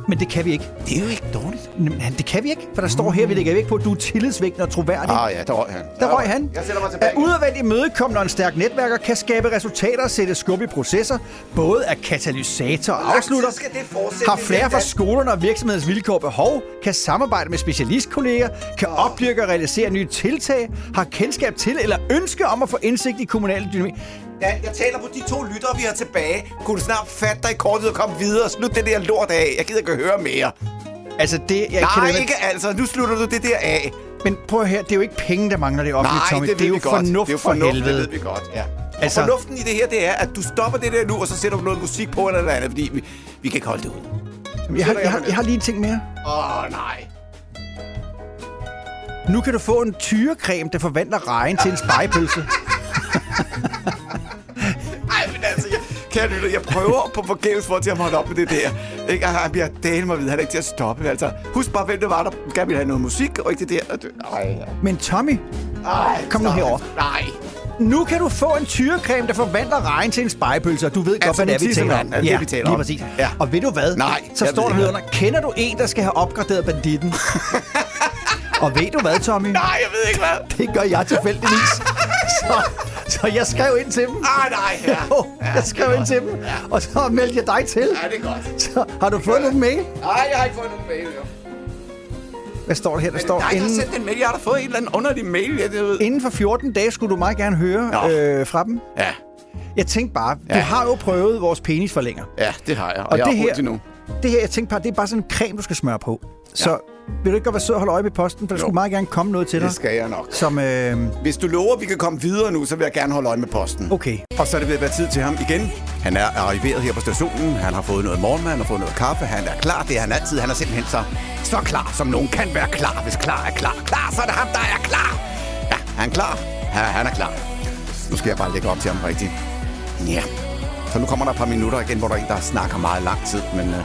Men det kan vi ikke. Det er jo ikke dårligt. Men det kan vi ikke, for der står her, vi lægger væk på, at du er tillidsvægtende og troværdig. Ah ja, der røg han. Der røg han. Jeg sætter mig tilbage. udadvendt imødekommende og en stærk netværker kan skabe resultater og sætte skub i processer, både af katalysator og afslutter, skal det fortsætte har flere der- skolerne og virksomhedens vilkår behov, kan samarbejde med specialistkolleger, kan opdyrke og realisere nye tiltag, har kendskab til eller ønske om at få indsigt i kommunale dynamik. Dan, jeg taler på de to lyttere, vi har tilbage. Kunne du snart fatte dig i kortet og komme videre? Slut det der lort af. Jeg gider ikke høre mere. Altså det, jeg Nej, kan ikke altså. Nu slutter du det der af. Men prøv høre, det er jo ikke penge, der mangler det offentlige, Nej, Tommy. det, det er jo godt. fornuft, det er for helvede. det ved vi godt, ja. Altså, og fornuften i det her, det er, at du stopper det der nu, og så sætter du noget musik på eller noget andet, fordi vi, vi kan ikke holde det ud. Jeg har, jeg, har, jeg har lige en ting mere. Åh, oh, nej. Nu kan du få en tyrecreme, der forvandler regn til en spejepølse. <laughs> kære lytter, jeg prøver på forgæves for til at holde op med det der. Ikke? Han bliver dalen mig videre, han er ikke til at stoppe. Altså, husk bare, hvem det var, der gerne ville have noget musik, og ikke det der. Ej, ja. Men Tommy, Ej, kom nu herover. Nej. Nu kan du få en tyrecreme, der forvandler regn til en spejepølse, og du ved godt, Altså, hvad det er, vi taler om. er det vi taler lige præcis. Ja. Og ved du hvad? Nej, Så står der under, kender du en, der skal have opgraderet banditten? <laughs> og ved du hvad, Tommy? Nej, jeg ved ikke hvad. Det gør jeg tilfældigvis. <laughs> så, så jeg skrev ind til dem. Ah, nej, ja. Jo, <laughs> Ja, jeg skrev ind godt. til dem, og så meldte jeg dig til. Ja, det er godt. Så har du fået nogen mail? Nej, jeg har ikke fået nogen mail, jo. Hvad står der her? Der står, Nej, jeg har inden, sendt en mail. Jeg har da fået en eller anden underlig mail, jeg ved. inden for 14 dage skulle du meget gerne høre øh, fra dem. Ja, Jeg tænkte bare, du Ja. har jo prøvet vores penisforlænger. ja, det har jeg. Og, Og jeg det har her- nu. Det her, jeg tænkte bare, det er bare sådan en creme, du skal smøre på. Så vil du ikke godt være sød og holde øje med posten, for der Jo. skulle meget gerne komme noget til dig. Det skal jeg nok. Som, øh, Hvis du lover, at vi kan komme videre nu, så vil jeg gerne holde øje med posten. okay. Og så er det ved at være tid til ham igen. Han er arriveret her på stationen. Han har fået noget morgenmad, han har fået noget kaffe. Han er klar, det er han altid. Han er simpelthen så, så klar, som nogen kan være klar. Hvis klar er klar, klar, så er det ham, der er klar. Ja, er han klar? Ja, han er klar. Nu skal jeg bare lægge op til ham rigtigt. Ja. Så nu kommer der et par minutter igen, hvor der er en, der snakker meget lang tid, men... Øh,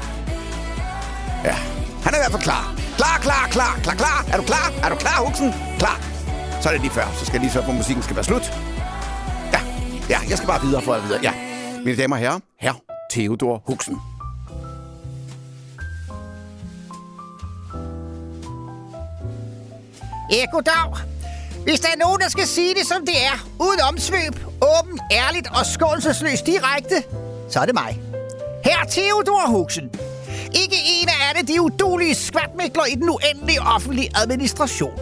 ja, han er i hvert fald klar. Klar, klar, klar, klar, klar. Er du klar? Er du klar, Huxen? Klar. Så er det lige før. Så skal jeg lige sørge for, at musikken skal være slut. Ja, ja, jeg skal bare videre for at videre. Ja, mine damer og herrer, her Theodor Huxen. Ja, goddag. Hvis der er nogen, der skal sige det, som det er, uden omsvøb, åbent, ærligt og skånselsløst direkte, så er det mig. Her Theodor Huxen. Ikke en af alle de udulige skvatmikler i den uendelige offentlige administration.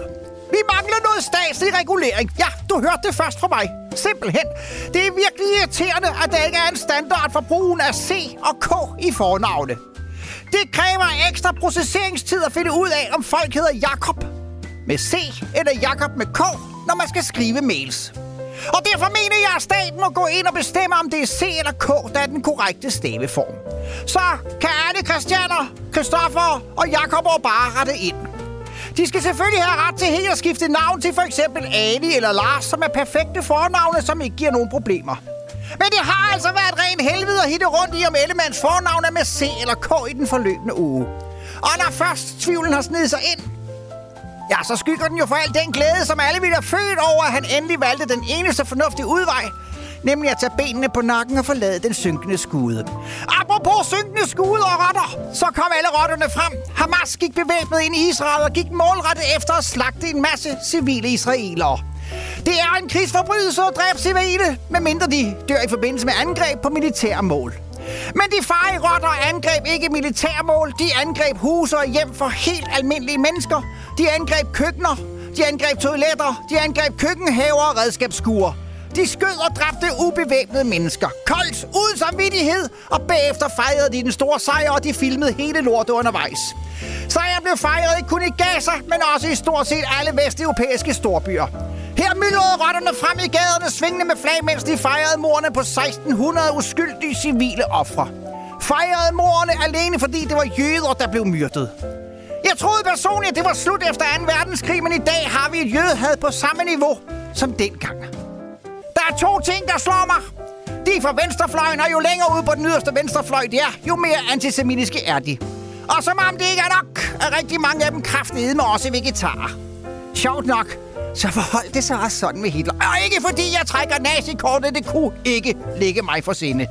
Vi mangler noget statslig regulering. Ja, du hørte det først fra mig. Simpelthen. Det er virkelig irriterende, at der ikke er en standard for brugen af C og K i fornavne. Det kræver ekstra processeringstid at finde ud af, om folk hedder Jakob med C eller Jakob med K, når man skal skrive mails. Og derfor mener jeg, at staten må gå ind og bestemme, om det er C eller K, der er den korrekte staveform. Så kan alle Christianer, Christoffer og Jakob bare rette ind. De skal selvfølgelig have ret til helt at skifte navn til for eksempel Ali eller Lars, som er perfekte fornavne, som ikke giver nogen problemer. Men det har altså været et rent helvede at hitte rundt i, om Ellemands fornavn er med C eller K i den forløbende uge. Og når først tvivlen har snedet sig ind, Ja, så skygger den jo for al den glæde, som alle ville have født over, at han endelig valgte den eneste fornuftige udvej. Nemlig at tage benene på nakken og forlade den synkende skude. Apropos synkende skude og rotter, så kom alle rotterne frem. Hamas gik bevæbnet ind i Israel og gik målrettet efter at slagte en masse civile israelere. Det er en krigsforbrydelse at dræbe civile, medmindre de dør i forbindelse med angreb på militære mål. Men de farlige rotter angreb ikke militærmål. De angreb huse og hjem for helt almindelige mennesker. De angreb køkkener. De angreb toiletter. De angreb køkkenhaver og redskabsskuer. De skød og dræbte ubevæbnede mennesker. Koldt, uden samvittighed. Og bagefter fejrede de den store sejr, og de filmede hele lortet undervejs. Sejren blev fejret ikke kun i Gaza, men også i stort set alle vesteuropæiske storbyer. Her myldrede rotterne frem i gaderne svingende med flag, mens de fejrede morerne på 1600 uskyldige civile ofre. Fejrede morerne alene, fordi det var jøder, der blev myrdet. Jeg troede personligt, at det var slut efter 2. verdenskrig, men i dag har vi et jødehad på samme niveau som dengang. Der er to ting, der slår mig. De er fra venstrefløjen, og jo længere ude på den yderste venstrefløj de er, jo mere antisemitiske er de. Og som om det ikke er nok, er rigtig mange af dem kraftedeme også vegetarer. Sjovt nok, så forholdt det sig også sådan med Hitler. Og ikke fordi jeg trækker nazikortet, det kunne ikke ligge mig for sinde.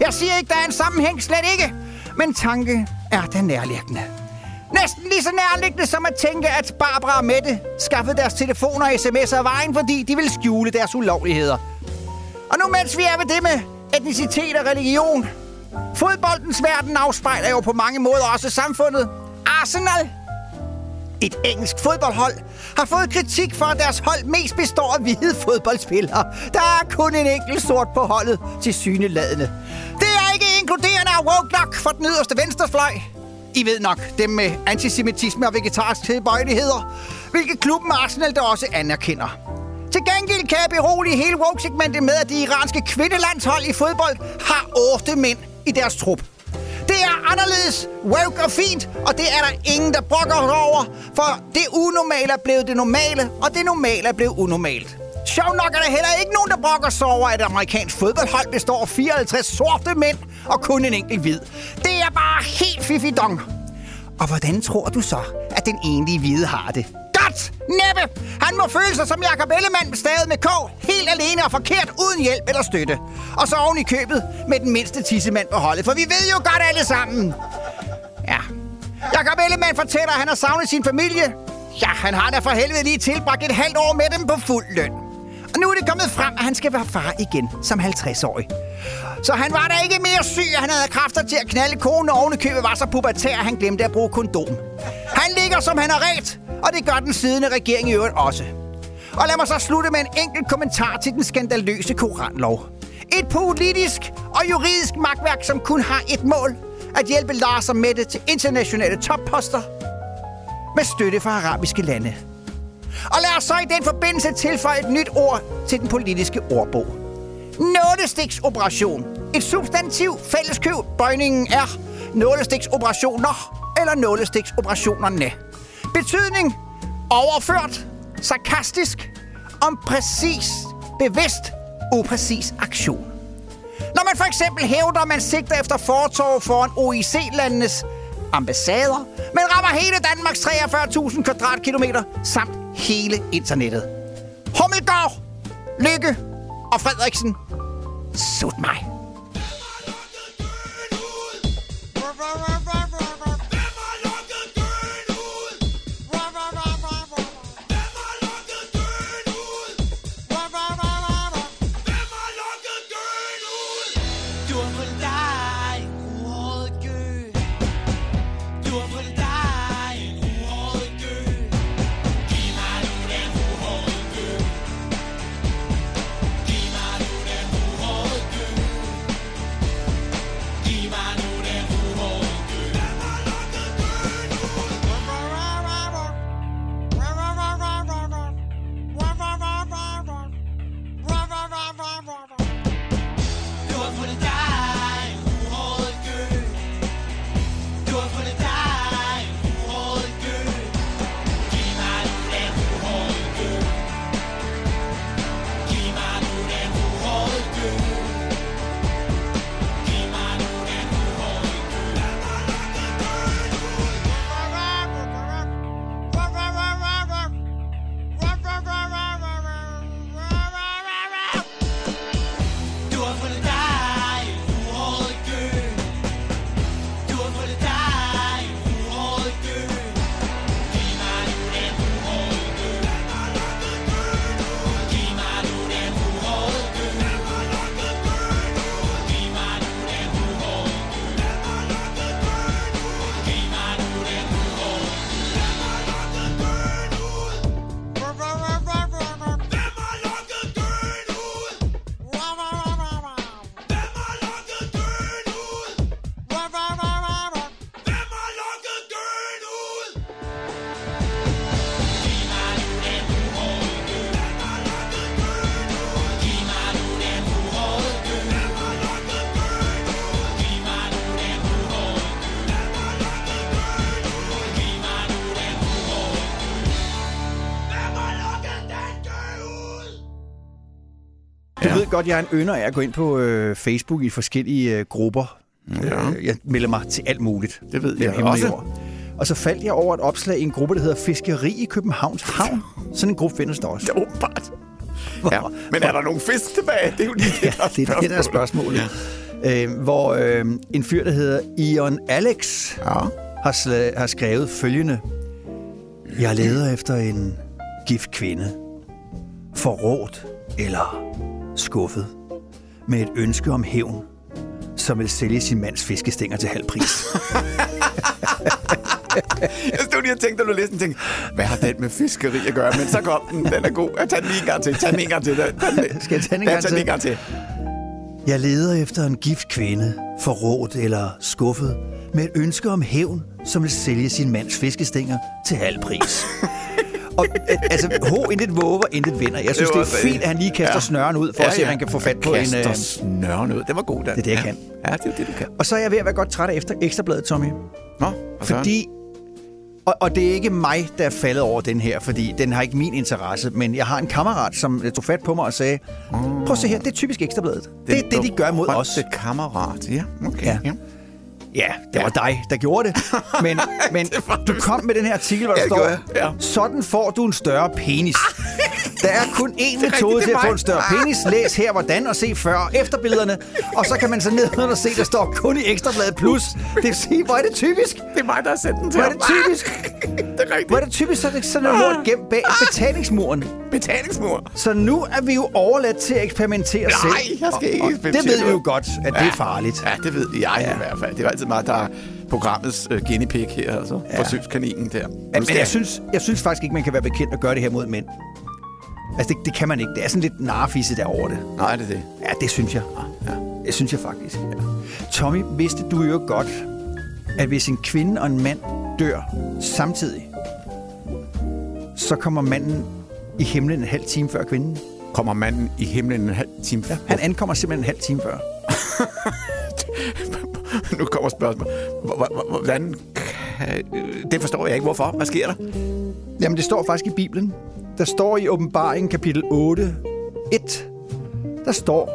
Jeg siger ikke, der er en sammenhæng, slet ikke. Men tanke er den nærliggende. Næsten lige så nærliggende som at tænke, at Barbara og Mette skaffede deres telefoner og sms'er af vejen, fordi de ville skjule deres ulovligheder. Og nu mens vi er ved det med etnicitet og religion. Fodboldens verden afspejler jo på mange måder også samfundet. Arsenal, et engelsk fodboldhold, har fået kritik for, at deres hold mest består af hvide fodboldspillere. Der er kun en enkelt sort på holdet til syneladende. Det er ikke inkluderende af woke nok for den yderste venstrefløj. I ved nok, dem med antisemitisme og vegetariske tilbøjeligheder, hvilket klubben Arsenal der også anerkender. Til gengæld kan jeg berolige hele woke-segmentet med, at de iranske kvindelandshold i fodbold har otte mænd i deres trup. Det er anderledes, woke og fint, og det er der ingen, der brokker sig over, for det unormale er blevet det normale, og det normale er blevet unormalt. Sjov nok er der heller ikke nogen, der brokker sig over, at et amerikansk fodboldhold består af 54 sorte mænd og kun en enkelt hvid. Det er bare helt fifidong. Og hvordan tror du så, at den enlige hvide har det? Godt! Næppe! Han må føle sig som Jacob Ellemann stadig med K, helt alene og forkert, uden hjælp eller støtte. Og så oven i købet med den mindste tissemand på holdet, for vi ved jo godt alle sammen. Ja. Jacob Ellemann fortæller, at han har savnet sin familie. Ja, han har da for helvede lige tilbragt et halvt år med dem på fuld løn. Og nu er det kommet frem, at han skal være far igen som 50-årig. Så han var da ikke mere syg, at han havde kræfter til at knalde konen, og ovenikøbet var så pubertær, at han glemte at bruge kondom. Han ligger, som han har ret, og det gør den siddende regering i øvrigt også. Og lad mig så slutte med en enkelt kommentar til den skandaløse koranlov. Et politisk og juridisk magtværk, som kun har et mål. At hjælpe Lars og Mette til internationale topposter med støtte fra arabiske lande. Og lad os så i den forbindelse tilføje et nyt ord til den politiske ordbog. Nålestiksoperation. Et substantiv fælleskøb. Bøjningen er nålestiksoperationer eller nålestiksoperationerne. Betydning overført, sarkastisk, om præcis, bevidst, upræcis aktion. Når man for eksempel hævder, at man sigter efter fortorv foran OIC-landenes ambassader, men rammer hele Danmarks 43.000 kvadratkilometer samt hele internettet. Hummelgaard, Lykke og Frederiksen. Sut mig. Ved godt, jeg er en ynder af at gå ind på øh, Facebook i forskellige øh, grupper. Ja. Øh, jeg melder mig til alt muligt. Det ved jeg også. Og så faldt jeg over et opslag i en gruppe, der hedder Fiskeri i Københavns Havn. Sådan en gruppe findes der også. Ja, åbenbart. Ja. Men er der nogen fisk tilbage? Det er jo lige <laughs> det, der er Det er det, der er spørgsmålet. Ja. Øh, hvor øh, en fyr, der hedder Ion Alex, ja. har, sla- har skrevet følgende. Jeg leder efter en gift kvinde. Forrådt eller skuffet. Med et ønske om hævn, som vil sælge sin mands fiskestænger til halv pris. <laughs> Jeg stod lige og tænkte, da du læste den, tænkte, hvad har den med fiskeri at gøre? Men så kom den, den er god. Jeg tager den en gang til. Tag den en gang til. Tag den, Skal jeg tage den en gang tag den til? en gang til. Jeg leder efter en gift kvinde, forrådt eller skuffet, med et ønske om hævn, som vil sælge sin mands fiskestænger til halv pris. Og øh, altså, ho, intet våger, intet vinder. Jeg synes, Det det, det er det. fint, at han lige kaster Ja. snøren ud, for Ja, at se, om han kan få fat på en... Kaster Øh, snøren ud. Det var god, Dan. det er det, jeg ja. kan. Ja, det er det, du kan. og så er jeg ved at være godt træt af efter Ekstrabladet, Tommy. Nå, Fordi... Og, og det er ikke mig, der er faldet over den her, fordi den har ikke min interesse, men jeg har en kammerat, som øh, tog fat på mig og sagde, prøv at se her, det er typisk Ekstrabladet. Det er det, de gør mod os. Det kammerat, ja. Okay. Ja. Ja. Ja, det var dig, der gjorde det. Men, <laughs> men du kom med den her artikel, hvor der Ja, det står. Ja. sådan får du en større penis. <laughs> Der er kun én metode til at få en større penis. Læs her, hvordan, og se før og efter billederne. Og så kan man så ned og se, der står kun i Ekstrabladet Plus. Det vil sige, hvor er det typisk? Det er mig, der har sendt den til Hvor er det typisk? <laughs> det er rigtigt. Hvor er det typisk, så er det sådan noget lort gemt bag betalingsmuren. Betalingsmur. Så nu er vi jo overladt til at eksperimentere Nej, selv. jeg skal ikke og Det eksperimentere ved vi jo godt, at det er farligt. Ja, det ved jeg ja. i hvert fald. Det er altid mig, der er programmets uh, guinea pig her, altså. Ja. Forsøgskaninen der. Nu Men jeg synes, jeg synes faktisk ikke, man kan være bekendt at gøre det her mod mænd. Altså, det, det kan man ikke. Det er sådan lidt narfisse derovre det. Nej, det er det. Ja, det synes jeg. Ja. Det synes jeg faktisk. Ja. Tommy, vidste du jo godt, at hvis en kvinde og en mand dør samtidig, så kommer manden i himlen en halv time før kvinden. Kommer manden i himlen en halv time før? Han ankommer simpelthen en halv time før. <laughs> nu kommer spørgsmålet. Hvor- hvor- hvor- Hvordan kan... øh, Det forstår jeg ikke. Hvorfor? Hvad sker der? Jamen, det står faktisk i Bibelen. Der står i åbenbaring kapitel 8, 1. Der står,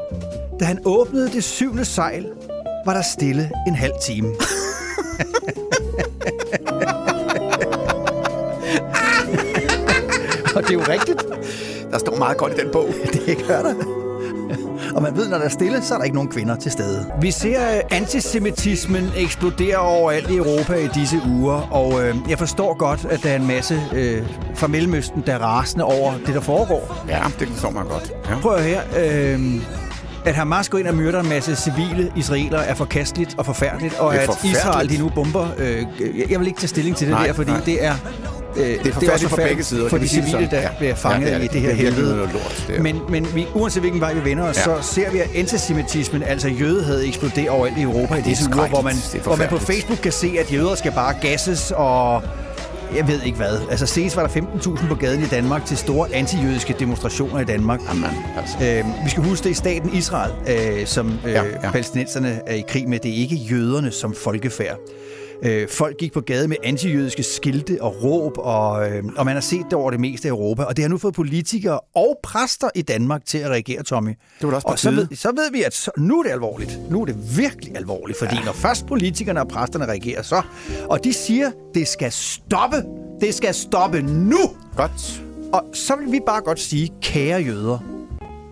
da han åbnede det syvende sejl, var der stille en halv time. <laughs> Og det er jo rigtigt. Der står meget godt i den bog. <laughs> Det gør der. Og man ved, når der er stille, så er der ikke nogen kvinder til stede. Vi ser øh, antisemitismen eksplodere overalt i Europa i disse uger, og øh, jeg forstår godt, at der er en masse øh, fra Mellemøsten, der er rasende over det, der foregår. Ja, det forstår man godt. Ja. Prøv at høre her. Øh, at Hamas går ind og myrder en masse civile israelere er forkasteligt og forfærdeligt, og at forfærdeligt. Israel de nu bomber... Øh, jeg- jeg vil ikke tage stilling til det Nej, der, fordi nej. det er... Øh, det er forfærdeligt for begge sider, For de det civile, der Ja. bliver fanget Ja, det er i det. det her Det er helvede. noget lort, det er. Men, men vi, uanset hvilken vej vi vender os, Ja. så ser vi, at antisemitismen, altså jødehed, eksploderer overalt i Europa i er disse uger, hvor man. Det er hvor man på. Facebook kan se, at jøder skal bare gasses og... Jeg ved ikke hvad. Altså senest var der 15.000 på gaden i Danmark til store antijødiske demonstrationer i Danmark. Jamen, altså. Øhm, vi skal huske, det er staten Israel, øh, som øh, ja. ja. palæstinenserne er i krig med. Det er ikke jøderne som folkefærd. Øh, folk gik på gaden med antijødiske skilte og råb, og, øh, og man har set det over det meste af Europa. Og det har nu fået politikere og præster i Danmark til at reagere, Tommy. Det var da også og så ved, så ved vi, at så, nu er det alvorligt. Nu er det virkelig alvorligt, fordi ja. når først politikerne og præsterne reagerer, så... Og de siger, det skal stoppe. Det skal stoppe nu. Godt. Og så vil vi bare godt sige, kære jøder,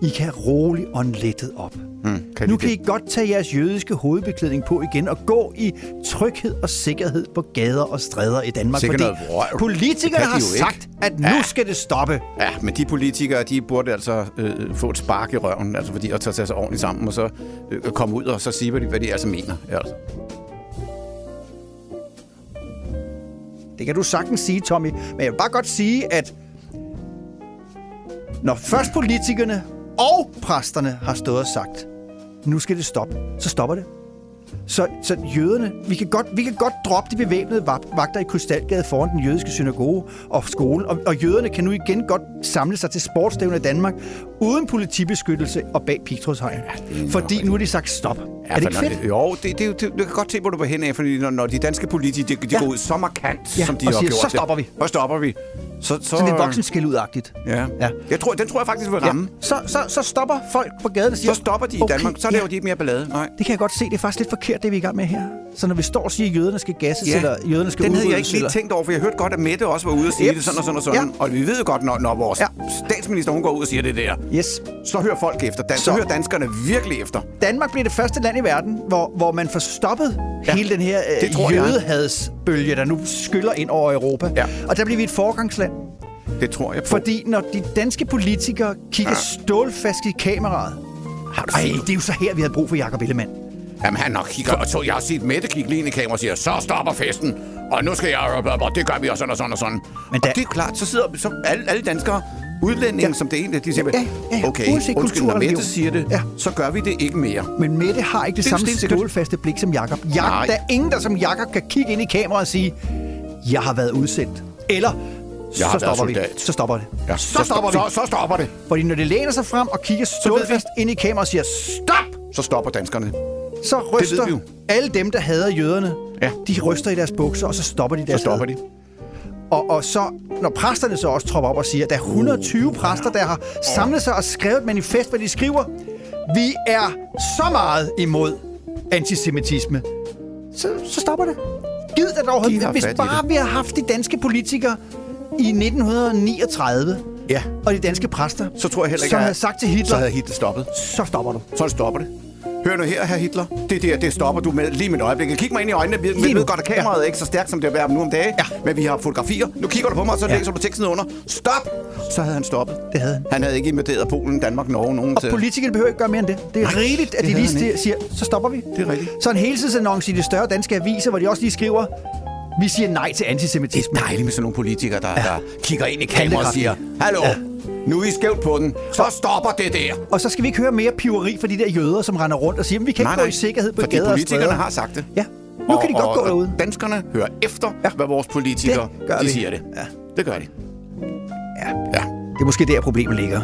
I kan roligt og lettet op. Hmm, kan nu kan det? I godt tage jeres jødiske hovedbeklædning på igen og gå i tryghed og sikkerhed på gader og stræder i Danmark. Sikkert fordi. Det politikerne har ikke. sagt, at nu Ja. skal det stoppe. Ja, men de politikere, de burde altså øh, få et spark i røven, altså fordi at tage sig ordentligt sammen, og så øh, komme ud og så sige, hvad de, hvad de altså mener. Altså. Det kan du sagtens sige, Tommy. Men jeg vil bare godt sige, at når først politikerne og præsterne har stået og sagt, nu skal det stoppe, så stopper det. Så, så jøderne, vi kan, godt, vi kan godt droppe de bevæbnede vagter i Krystalgade foran den jødiske synagoge og skolen, og, og jøderne kan nu igen godt samle sig til sportsstævner i Danmark, uden politibeskyttelse og bag pigtrådshegn. Ja, fordi nu har de sagt stop. Ja, er det ikke når fedt? Det, jo, det, det, det, du kan godt se, hvor du var hen af, fordi når, når de danske politikere de, de Ja. går ud så markant, Ja, som de har siger, gjort "Så det, stopper vi." Så stopper vi. Så, så... Sådan lidt voksenskældudagtigt. Ja. ja. Jeg tror, den tror jeg faktisk vil ramme. Ja. Så, så, så stopper folk på gaden og siger... Så stopper de i Danmark. Så laver de ikke mere ballade. Nej. Det kan jeg godt se. Det er faktisk lidt forkert, det vi er i gang med her. Så når vi står og siger, at jøderne skal gasses, Ja, eller jøderne skal den havde jeg udryddes, ikke lige eller... tænkt over, for jeg hørte godt, at Mette også var ude og sige Jeps. det sådan og sådan og sådan. Ja. Og vi ved jo godt, når, når vores ja. statsminister hun går ud og siger det der, yes. så hører folk efter. Dan- så, Så- hører danskerne virkelig efter. Danmark bliver det første land i verden, hvor, hvor man får stoppet ja. hele den her øh, jødehadsbølge, der nu skyller ind over Europa. Ja. Og der bliver vi et foregangsland. Det tror jeg på. Fordi når de danske politikere kigger Ja. stålfast i kameraet... Ej, det er jo så her, vi havde brug for Jacob Ellemann. Jamen, han nok kigger, og så jeg har set Mette kigge lige ind i kameraet og siger, så stopper festen, og nu skal jeg, og det gør vi, og sådan og sådan og sådan. Men der- og det er klart, så sidder så alle, alle danskere, udlændinge, ja. som det egentlig, de siger, Ja, ja, ja. okay, Uanset undskyld, når Mette siger det, ja. så gør vi det ikke mere. Men Mette har ikke det, Det samme stålfaste blik som Jakob. Jakob, der er ingen, der som Jakob kan kigge ind i kameraet og sige, jeg har været udsendt. Eller, Jeg så stopper vi. Så stopper det. Ja, så, så stopper stop- vi. så- så stopper det. Fordi når det læner sig frem og kigger stålfast ind i kameraet og siger, stop! Så stopper danskerne. Så ryster alle dem, der hader jøderne, Ja. de ryster i deres bukser, og så stopper de Så deres stopper had. de. Og, og så, når præsterne så også tropper op og siger, at der er 120 præster, der har samlet sig og skrevet et manifest, hvor de skriver, vi er så meget imod antisemitisme, så, så stopper det. Gid det dog, De hvis bare vi har haft de danske politikere i 1939, Ja. og de danske præster, Så tror jeg heller ikke, som at- havde sagt til Hitler, Så havde Hitler stoppet. så stopper du. Så stopper det. Hør nu her, herr Hitler. Det der, det stopper du med lige med et øjeblik. Kig mig ind i øjnene. Vi, vi ved godt, at kameraet er ikke så stærkt, som det er nu om dagen. Ja. Men vi har fotografier. Nu kigger du på mig, og så Ja. læser du teksten under. Stop! Så havde han stoppet. Det havde han. Han havde ikke invaderet Polen, Danmark, Norge, nogen Og til. politikerne behøver ikke gøre mere end det. Det er Nej, rigeligt, at de lige siger, så stopper vi. Det er rigtigt. Så en heltidsannonce i de større danske aviser, hvor de også lige skriver, vi siger nej til Det antisemitisme. er dejligt med sådan nogle politikere, der, ja. der kigger ind i kameraet og siger, Hallo, Ja. nu er I skævt på den. Så stopper det der. Og så skal vi ikke høre mere piveri for de der jøder, som render rundt og siger, vi kan ikke Nej, gå nej. i sikkerhed på gader og politikerne har sagt det. Ja, nu kan de godt og, gå og derude. danskerne hører efter, ja. hvad vores politikere Det gør de vi. siger det. Ja. Det gør de. Ja. Ja. Det er måske der, problemet ligger.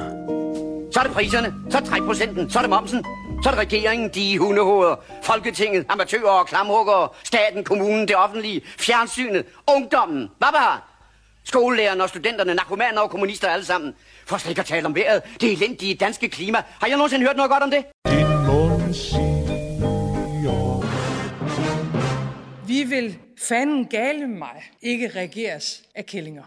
Så er det priserne, så er det trækprocenten, så er det momsen, så er det regeringen, de hundehoveder, Folketinget, amatører og klamhuggere, staten, kommunen, det offentlige, fjernsynet, ungdommen, hvad var Skolelærerne og studenterne, narkomaner og kommunister alle sammen. For slet ikke at tale om vejret, det elendige danske klima. Har jeg nogensinde hørt noget godt om det? Vi vil fanden gale mig ikke regeres af kællinger.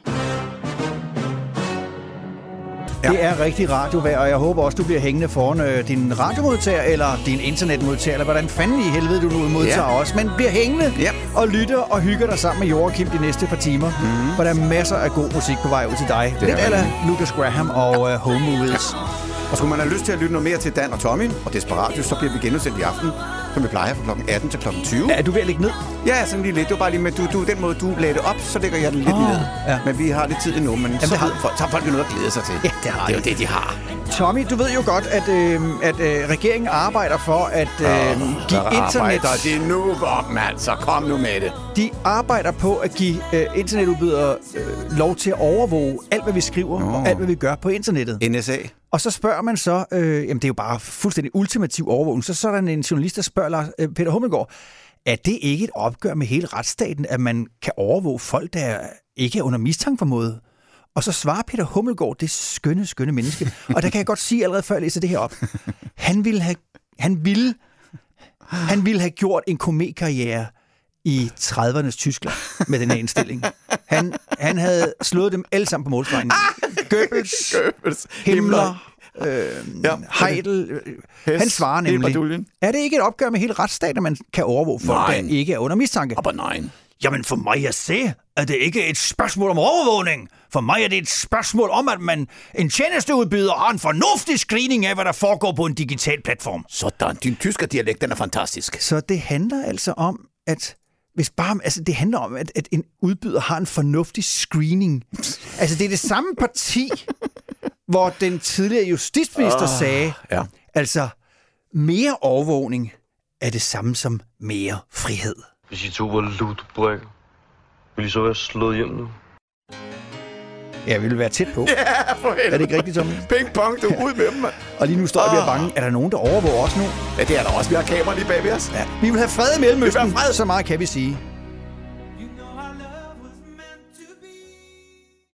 Ja. Det er rigtig radiovær, og jeg håber også, du bliver hængende foran øh, din radiomodtager, eller din internetmodtager, eller hvordan fanden i helvede du nu modtager Ja. os. Men bliver hængende Ja. og lytter og hygger dig sammen med Joachim de næste par timer. Mm. For der er masser af god musik på vej ud til dig. Det Lidt er eller. Lucas Graham og uh, Home Movies. Og skulle man have lyst til at lytte noget mere til Dan og Tommy og Desperatius, så bliver vi genudsendt i aften, som vi plejer fra kl. 18 til kl. 20. Er du ved at lægge ned? Ja, sådan lige lidt. Det var bare lige med, du, du, den måde, du lagde det op, så lægger jeg det lidt Åh, ned. ja. Men vi har lidt tid endnu, men så, det har folk, så har folk jo noget at glæde sig til. Ja, det har det er jo de. det, de har. Tommy, du ved jo godt, at, øh, at øh, regeringen arbejder for at øh, give Der internet... de nu om, altså. Kom nu med det. De arbejder på at give øh, internetudbydere øh, lov til at overvåge alt, hvad vi skriver Nå. og alt, hvad vi gør på internettet. NSA. Og så spørger man så, øh, jamen det er jo bare fuldstændig ultimativ overvågning, så, så er der en journalist, der spørger Lars, øh, Peter Hummelgaard, er det ikke et opgør med hele retsstaten, at man kan overvåge folk, der ikke er under mistanke for måde? Og så svarer Peter Hummelgaard, det skønne, skønne menneske. Og der kan jeg godt sige allerede, før jeg læser det her op. Han ville have, han ville, han ville have gjort en komekarriere i 30'ernes Tyskland med den her indstilling. Han, han havde slået dem alle sammen på målstregen. Goebbels, <laughs> Goebbels, Himmler, øh, Ja. Heidel. øh, Hess, Han svarer nemlig, er det ikke et opgør med hele retsstaten, at man kan overvåge folk, Nej. der ikke er under mistanke? Aber nein. Jamen for mig at se, er det ikke et spørgsmål om overvågning. For mig er det et spørgsmål om, at man en tjenesteudbyder har en fornuftig screening af, hvad der foregår på en digital platform. Sådan, din tysker dialekt, den er fantastisk. Så det handler altså om, at hvis bare, altså det handler om, at, at en udbyder har en fornuftig screening. altså det er det samme parti, hvor den tidligere justitsminister Ah, sagde, ja. altså mere overvågning er det samme som mere frihed. Hvis I to var lutbrikker, ville I så være slået hjem nu? Ja, vi vil være tæt på. <laughs> Ja, for helvede. Er det ikke rigtigt, Tommy? Ping pong, du er ud med dem, mand. <laughs> Og lige nu står ved at bange. Er der nogen, der overvåger os nu? Ja, det er der også. Vi har kamera lige bag ved os. Ja. Vi vil have fred i Mellemøsten. Vi vil have fred. Så meget kan vi sige.